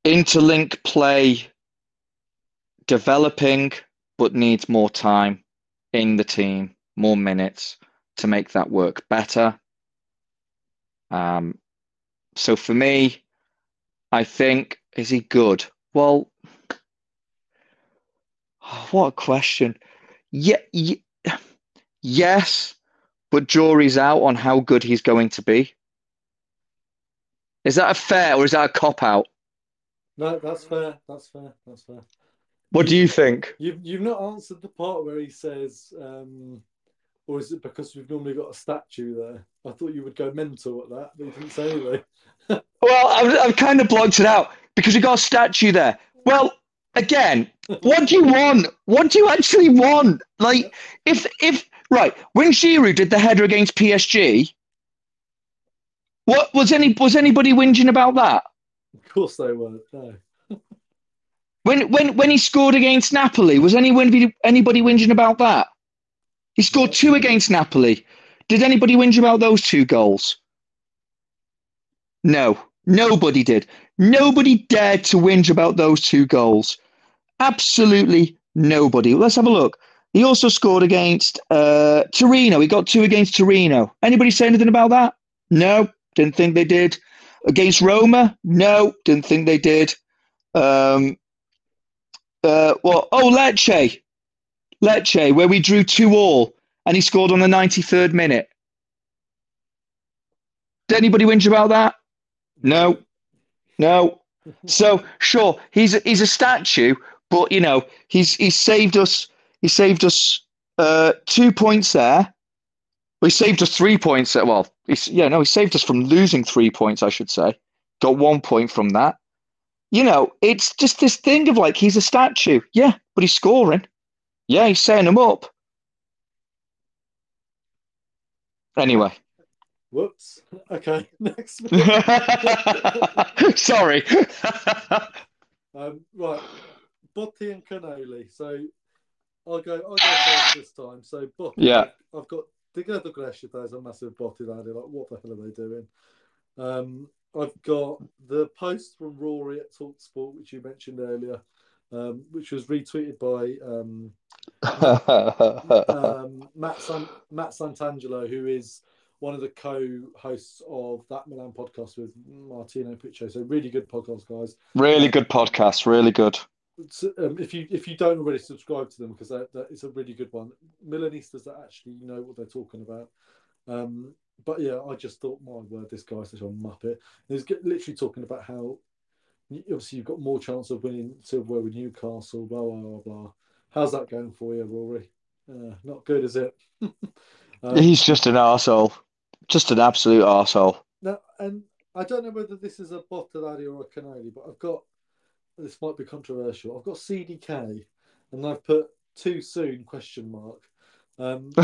Interlink play developing, but needs more time in the team, more minutes to make that work better. Um, so for me, I think, is he good? Well, what a question. Yeah, yes, but jury's out on how good he's going to be. Is that a fair or is that a cop out? no, that's fair. That's fair. That's fair. What do you think? You've you've not answered the part where he says, um, or is it because we've normally got a statue there? I thought you would go mental at that, but you didn't say anything. Well, I've, I've kind of blocked it out because we got a statue there. Well, again, what do you want? What do you actually want? Like, if if right when Giroud did the header against PSG, what was any was anybody whinging about that? Of course they weren't. No. When when when he scored against Napoli, was anyone anybody whinging about that? He scored two against Napoli. Did anybody whinge about those two goals? No, nobody did. Nobody dared to whinge about those two goals. Absolutely nobody. Let's have a look. He also scored against uh, Torino. He got two against Torino. Anybody say anything about that? No, didn't think they did. Against Roma? No, didn't think they did. Um, uh, well, oh, Lecce. Lecce, where we drew two all and he scored on the 93rd minute. Did anybody whinge about that? No. No. So sure, he's a, he's a statue, but you know, he's he's saved us he saved us uh, two points there. Well, he saved us three points. There. Well, he's, yeah, no, he saved us from losing three points, I should say. Got one point from that. You know, it's just this thing of like he's a statue. Yeah, but he's scoring. Yeah, he's setting them up. Anyway. Whoops. Okay, next. Sorry. um, right, Botti and Cannoli. So I'll go. I'll go first this time. So Botti. Yeah. I've got together crescita is a massive Botti lad. Like, what the hell are they doing? Um, I've got the post from Rory at Talksport, which you mentioned earlier, um, which was retweeted by um, um, Matt San- Matt Santangelo, who is one of the co-hosts of that Milan podcast with Martino Piccio. So really good podcast, guys. Really good podcast. Really good. So, um, if you if you don't already subscribe to them because that, that it's a really good one. Milanistas that actually know what they're talking about. Um, but yeah, I just thought, my word, this guy's such a muppet. He's literally talking about how obviously you've got more chance of winning silverware with Newcastle. Blah blah blah blah. How's that going for you, Rory? Uh, not good, is it? um, He's just an arsehole. Just an absolute arsehole. Now, and I don't know whether this is a Botoladi or a Cannoli, but I've got this might be controversial. I've got CDK, and I've put too soon question mark. Um,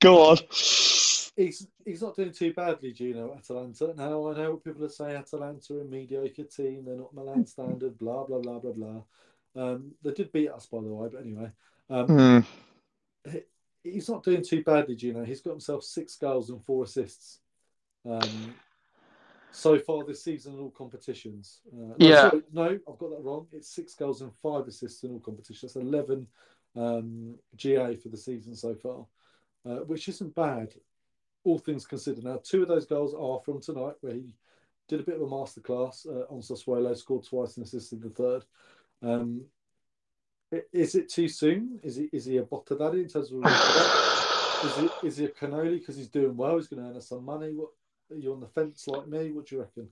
Go on. He's he's not doing too badly, Gino, Atalanta. Now I know what people are saying. Atalanta are a mediocre team. They're not Milan standard. Blah blah blah blah blah. Um, they did beat us, by the way. But anyway, um, mm. he, he's not doing too badly, Gino. He's got himself six goals and four assists. Um, so far this season in all competitions. Uh, no, yeah. Sorry, no, I've got that wrong. It's six goals and five assists in all competitions. That's 11 um, GA for the season so far, uh, which isn't bad, all things considered. Now, two of those goals are from tonight, where he did a bit of a masterclass uh, on Sassuolo, scored twice and assisted the third. Um, is it too soon? Is he is he a Bottadari in terms of is he is he a Cannoli because he's doing well? He's going to earn us some money. What Are you on the fence like me? What do you reckon?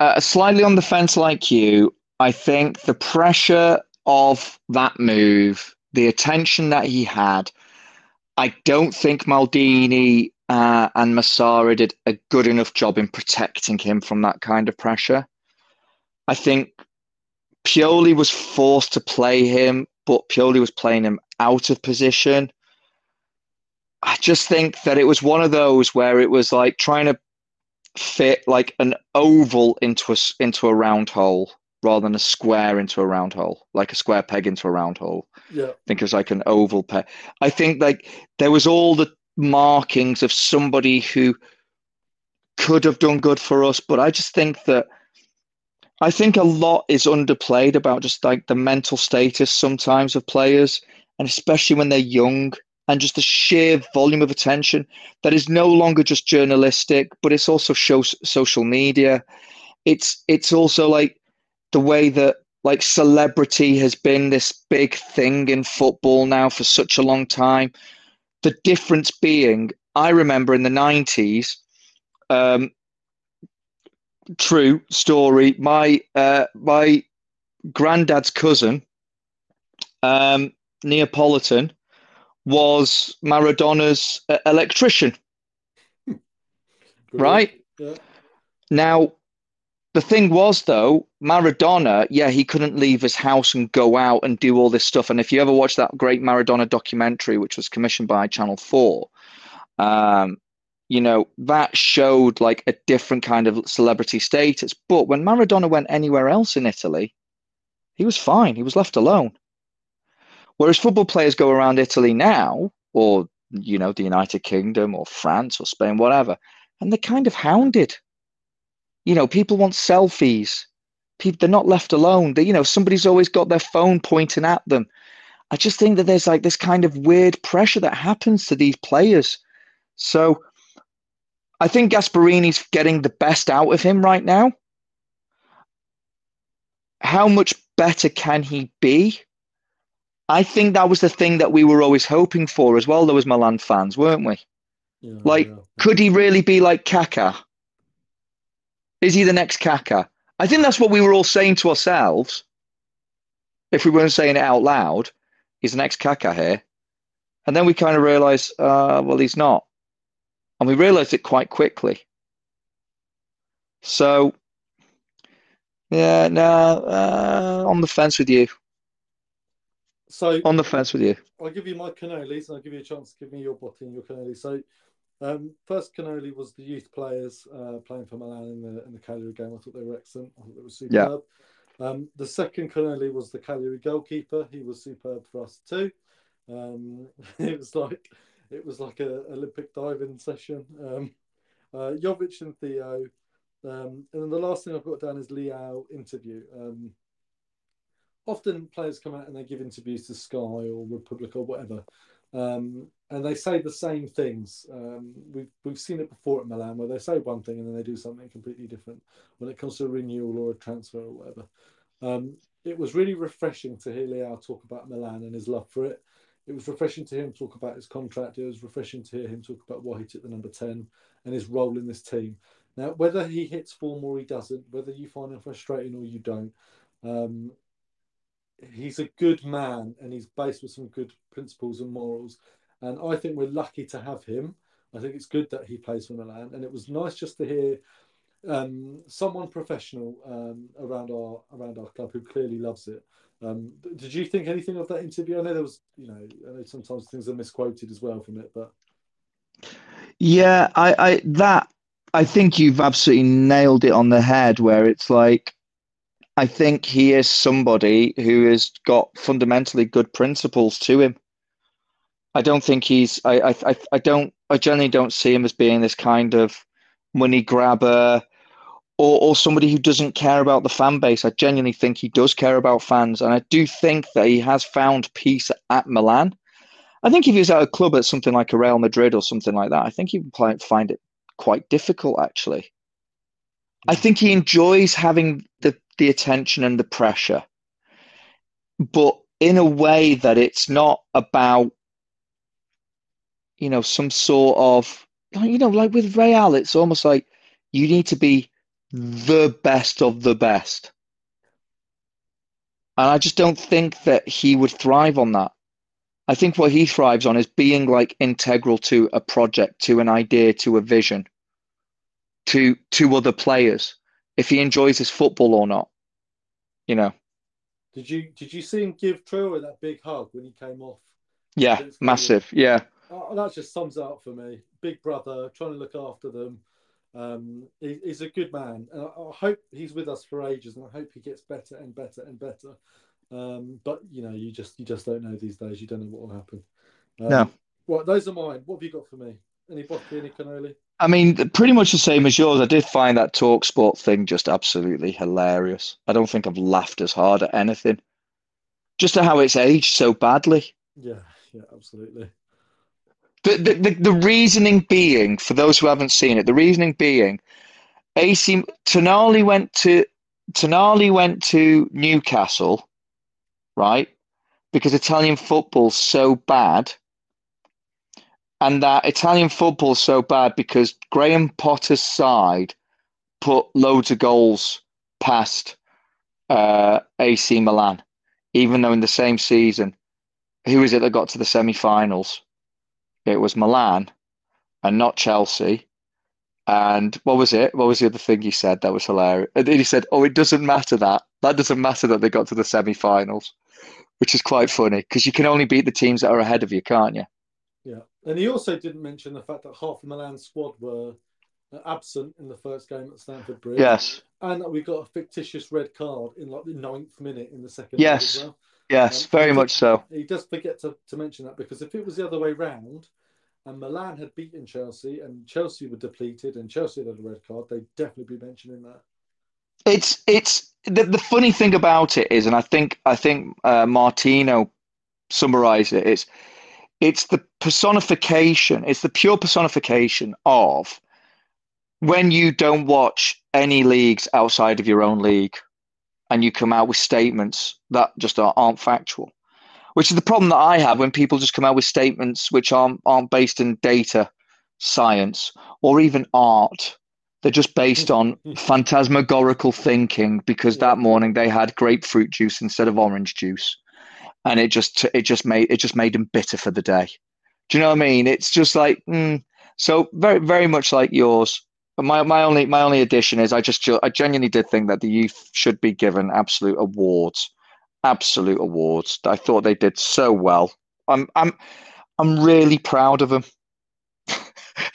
Uh, slightly on the fence like you. I think the pressure of that move, the attention that he had, I don't think Maldini uh, and Massara did a good enough job in protecting him from that kind of pressure. I think Pioli was forced to play him, but Pioli was playing him out of position. I just think that it was one of those where it was like trying to fit like an oval into a into a round hole rather than a square into a round hole, like a square peg into a round hole. Yeah. I think it was like an oval peg. I think like there was all the markings of somebody who could have done good for us, but I just think that I think a lot is underplayed about just like the mental status sometimes of players, and especially when they're young, and just the sheer volume of attention that is no longer just journalistic, but it's also shows social media. It's it's also like the way that like celebrity has been this big thing in football now for such a long time. The difference being, I remember in the nineties, um, true story. My uh, my granddad's cousin, um, Neapolitan, was Maradona's uh, electrician. right Yeah. now, the thing was though, Maradona, yeah, he couldn't leave his house and go out and do all this stuff. And if you ever watch that great Maradona documentary, which was commissioned by Channel Four, um, you know, that showed like a different kind of celebrity status. But when Maradona went anywhere else in Italy, he was fine. He was left alone. Whereas football players go around Italy now, or, you know, the United Kingdom or France or Spain, whatever, and they're kind of hounded. You know, people want selfies. People, they're not left alone. They, you know, somebody's always got their phone pointing at them. I just think that there's like this kind of weird pressure that happens to these players. So I think Gasperini's getting the best out of him right now. How much better can he be? I think that was the thing that we were always hoping for as well. There was Milan fans, weren't we? yeah Like, yeah. could he really be like Kaká? Is he the next Kaká? I think that's what we were all saying to ourselves. If we weren't saying it out loud, he's the next Kaká here. And then we kind of realized, uh, well, he's not. And we realized it quite quickly. So, yeah, no, uh, on the fence with you. So On the fence with you. I'll give you my cannolis and I'll give you a chance to give me your botting, your cannoli. So, um, first cannoli was the youth players uh, playing for Milan in the in the Cagliari game. I thought they were excellent. I thought they were superb. Um, the second cannoli was the Cagliari goalkeeper. He was superb for us too. Um, it was like it was like a Olympic diving session. Um, uh, Jovic and Theo. Um, and then the last thing I've got down is Leao interview. Um, often players come out and they give interviews to Sky or Republic or whatever, um, and they say the same things. Um, we've we've seen it before at Milan where they say one thing and then they do something completely different when it comes to a renewal or a transfer or whatever. Um, it was really refreshing to hear Leao talk about Milan and his love for it. It was refreshing to hear him talk about his contract. It was refreshing to hear him talk about why he took the number 10 and his role in this team. Now, whether he hits form or he doesn't, whether you find him frustrating or you don't, um, he's a good man and he's based with some good principles and morals. And I think we're lucky to have him. I think it's good that he plays for Milan. And it was nice just to hear um, someone professional um, around our around our club who clearly loves it. Um, did you think anything of that interview? I know there was, you know, I know sometimes things are misquoted as well from it, but Yeah, I, I that I think you've absolutely nailed it on the head where it's like I think he is somebody who has got fundamentally good principles to him. I don't think he's I I I, don't I generally don't see him as being this kind of money grabber or or somebody who doesn't care about the fan base. I genuinely think he does care about fans and I do think that he has found peace at Milan. I think if he was at a club at something like a Real Madrid or something like that, I think he would find it quite difficult actually. I think he enjoys having the, the attention and the pressure, but in a way that it's not about, you know, some sort of you know, like with Real, it's almost like you need to be the best of the best. And I just don't think that he would thrive on that. I think what he thrives on is being like integral to a project, to an idea, to a vision, to to other players. If he enjoys his football or not, you know. Did you did you see him give Traore that big hug when he came off? Yeah, massive. Yeah. Oh, that just sums it up for me. Big brother trying to look after them. Um, he, he's a good man, and I, I, hope he's with us for ages, and I hope he gets better and better and better. Um, but you know, you just you just don't know these days. You don't know what will happen. Um, no. Well, those are mine. What have you got for me? Any Bocky, any Cannoli? I mean, pretty much the same as yours. I did find that talk sport thing just absolutely hilarious. I don't think I've laughed as hard at anything. Just at how it's aged so badly. Yeah, yeah, absolutely. The, the, the, reasoning being, for those who haven't seen it, the reasoning being, AC Tonali went to Tonali went to Newcastle, right? Because Italian football's so bad and that Italian football's so bad because Graham Potter's side put loads of goals past uh, AC Milan, even though in the same season, who is it that got to the semi-finals? It was Milan, and not Chelsea. And what was it? What was the other thing he said that was hilarious? And he said, "Oh, it doesn't matter that. That doesn't matter that they got to the semi-finals," which is quite funny because you can only beat the teams that are ahead of you, can't you? Yeah, and he also didn't mention the fact that half of Milan's squad were absent in the first game at Stamford Bridge. Yes, and that we got a fictitious red card in like the ninth minute in the second. Yes, well. Yes, um, very much so. He does forget to, to mention that because if it was the other way round, and Milan had beaten Chelsea and Chelsea were depleted and Chelsea had a red card, they'd definitely be mentioning that. It's it's the, the funny thing about it is, and I think I think uh, Martino summarized it. It's it's the personification, it's the pure personification of when you don't watch any leagues outside of your own league and you come out with statements that just aren't factual, which is the problem that I have when people just come out with statements which aren't, aren't based in data, science, or even art. They're just based on phantasmagorical thinking because that morning they had grapefruit juice instead of orange juice and it just it just made it just made them bitter for the day. Do you know what I mean? It's just like mm. so very very much like yours. My my only my only addition is I just I genuinely did think that the youth should be given absolute awards, absolute awards. I thought they did so well. I'm I'm I'm really proud of them.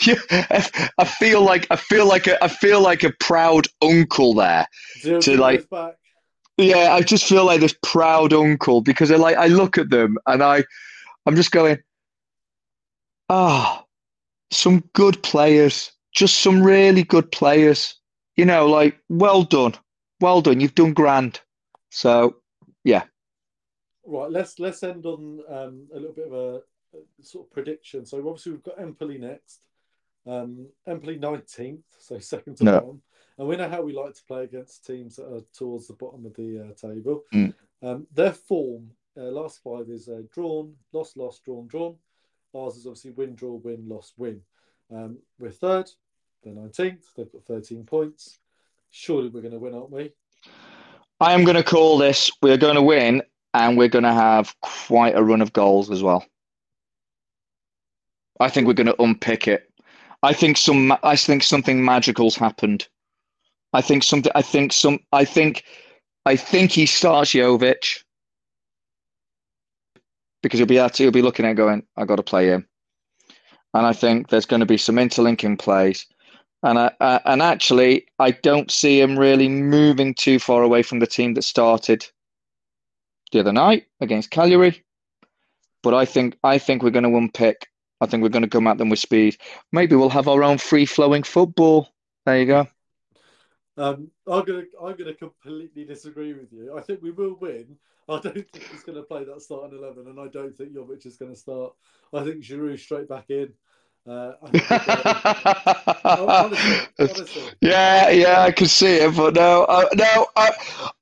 I feel like I feel like a, I feel like a proud uncle there Zero to like yeah, I just feel like this proud uncle because I like I look at them and I I'm just going, ah, oh, some good players, just some really good players. You know, like well done, well done. You've done grand. So, yeah. Right. Let's let's end on um, a little bit of a, a, sort of prediction. So obviously we've got Empoli next. Um, Empoli nineteenth, so second to no. And we know how we like to play against teams that are towards the bottom of the uh, table. Mm. Um, their form, uh, last five is uh, drawn, lost, lost, drawn, drawn. Ours is obviously win, draw, win, lost, win. Um, we're third, they're 19th, they've got 13 points. Surely we're going to win, aren't we? I am going to call this we're going to win and we're going to have quite a run of goals as well. I think we're going to unpick it. I think some I think something magical's happened. I think something. I think some. I think. I think he starts Jovic because he'll be at, he'll be looking at going. I got to play him, and I think there's going to be some interlinking plays, and I, uh, and actually I don't see him really moving too far away from the team that started the other night against Cagliari. But I think I think we're going to unpick. I think we're going to come at them with speed. Maybe we'll have our own free flowing football. There you go. Um, I'm gonna I'm gonna completely disagree with you. I think we will win. I don't think he's going to play that starting eleven, and I don't think Jovic is going to start. I think Giroud straight back in. Uh, honestly, honestly. Yeah, yeah, I can see it, but no, uh, no, I,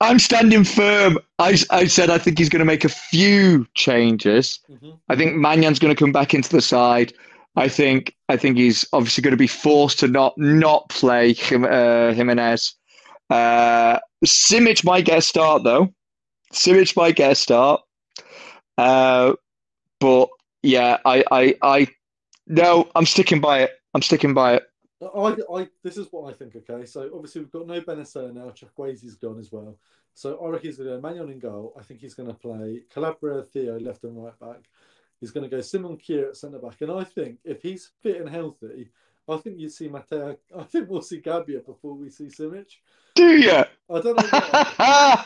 I'm standing firm. I, I said I think he's going to make a few changes. Mm-hmm. I think Maignan going to come back into the side. I think I think he's obviously going to be forced to not not play uh, Jimenez. Uh, Simic might get a start though. Simic might get a start. Uh, but yeah, I, I, I, no, I'm sticking by it. I'm sticking by it. I, I, this is what I think. Okay, so obviously we've got no Bennacer now. Chukwueze's gone as well. So I reckon he's going to go Maignan in goal. I think he's going to play Calabria, Theo left and right back. He's going to go Simon Kjær at centre back. And I think if he's fit and healthy, I think you see Matteo. I think we'll see Gabbia before we see Simic. Do you? I don't know why. I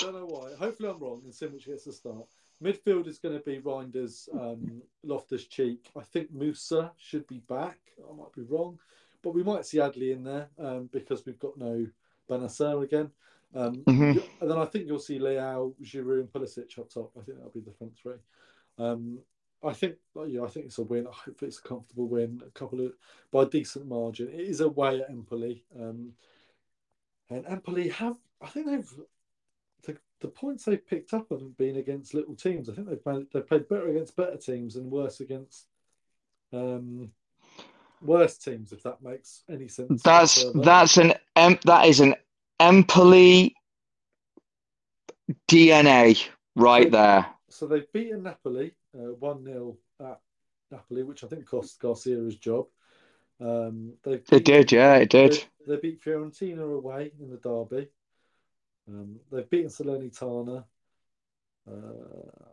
don't know why. Hopefully I'm wrong and Simic gets the start. Midfield is going to be Reijnders, um, Loftus Cheek. I think Musah should be back. I might be wrong, but we might see Adli in there um, because we've got no Bennacer again. Um, Mhm. And then I think you'll see Leao, Giroud, and Pulisic up top. I think that'll be the front three. Um, I think, yeah, I think it's a win. Hopefully, it's a comfortable win. A couple of by a decent margin. It is away at Empoli, um, and Empoli have. I think they've the, points they've picked up haven't been against little teams. I think they've played, they've played better against better teams and worse against um, worse teams. If that makes any sense. That's that's an em, that is an Empoli DNA right there. So they've beaten Napoli uh, one 0 at Napoli, which I think cost Garcia his job. Um, they've It did, yeah, it did. They, they beat Fiorentina away in the derby. Um, they've beaten Salernitana. Uh,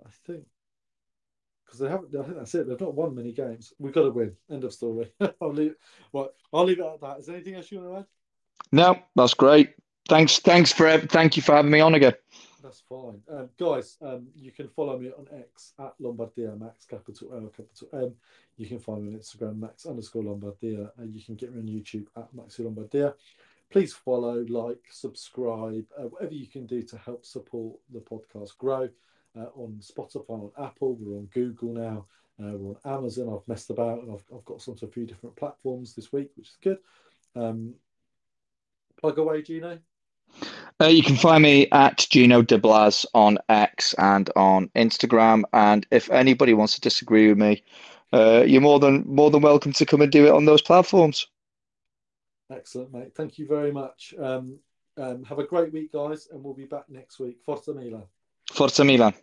I think because they haven't. I think that's it. They've not won many games. We've got to win. End of story. I'll leave. Right, I'll leave it at that. Is there anything else you want to add? No, that's great. Thanks, thanks for thank you for having me on again. That's fine. Um, guys, um, you can follow me on X at Lombardia Max, capital L, capital M. You can find me on Instagram, Max underscore Lombardia. And you can get me on YouTube at Maxi Lombardia. Please follow, like, subscribe, uh, whatever you can do to help support the podcast grow. Uh, on Spotify, on Apple, we're on Google now, uh, we're on Amazon. I've messed about and I've, I've got onto a few different platforms this week, which is good. Um, plug away, Gino. Uh, you can find me at Gino De Blas on X and on Instagram. And if anybody wants to disagree with me, uh, you're more than more than welcome to come and do it on those platforms. Excellent, mate. Thank you very much. Um, um, have a great week, guys, and we'll be back next week. Forza Milan. Forza Milan.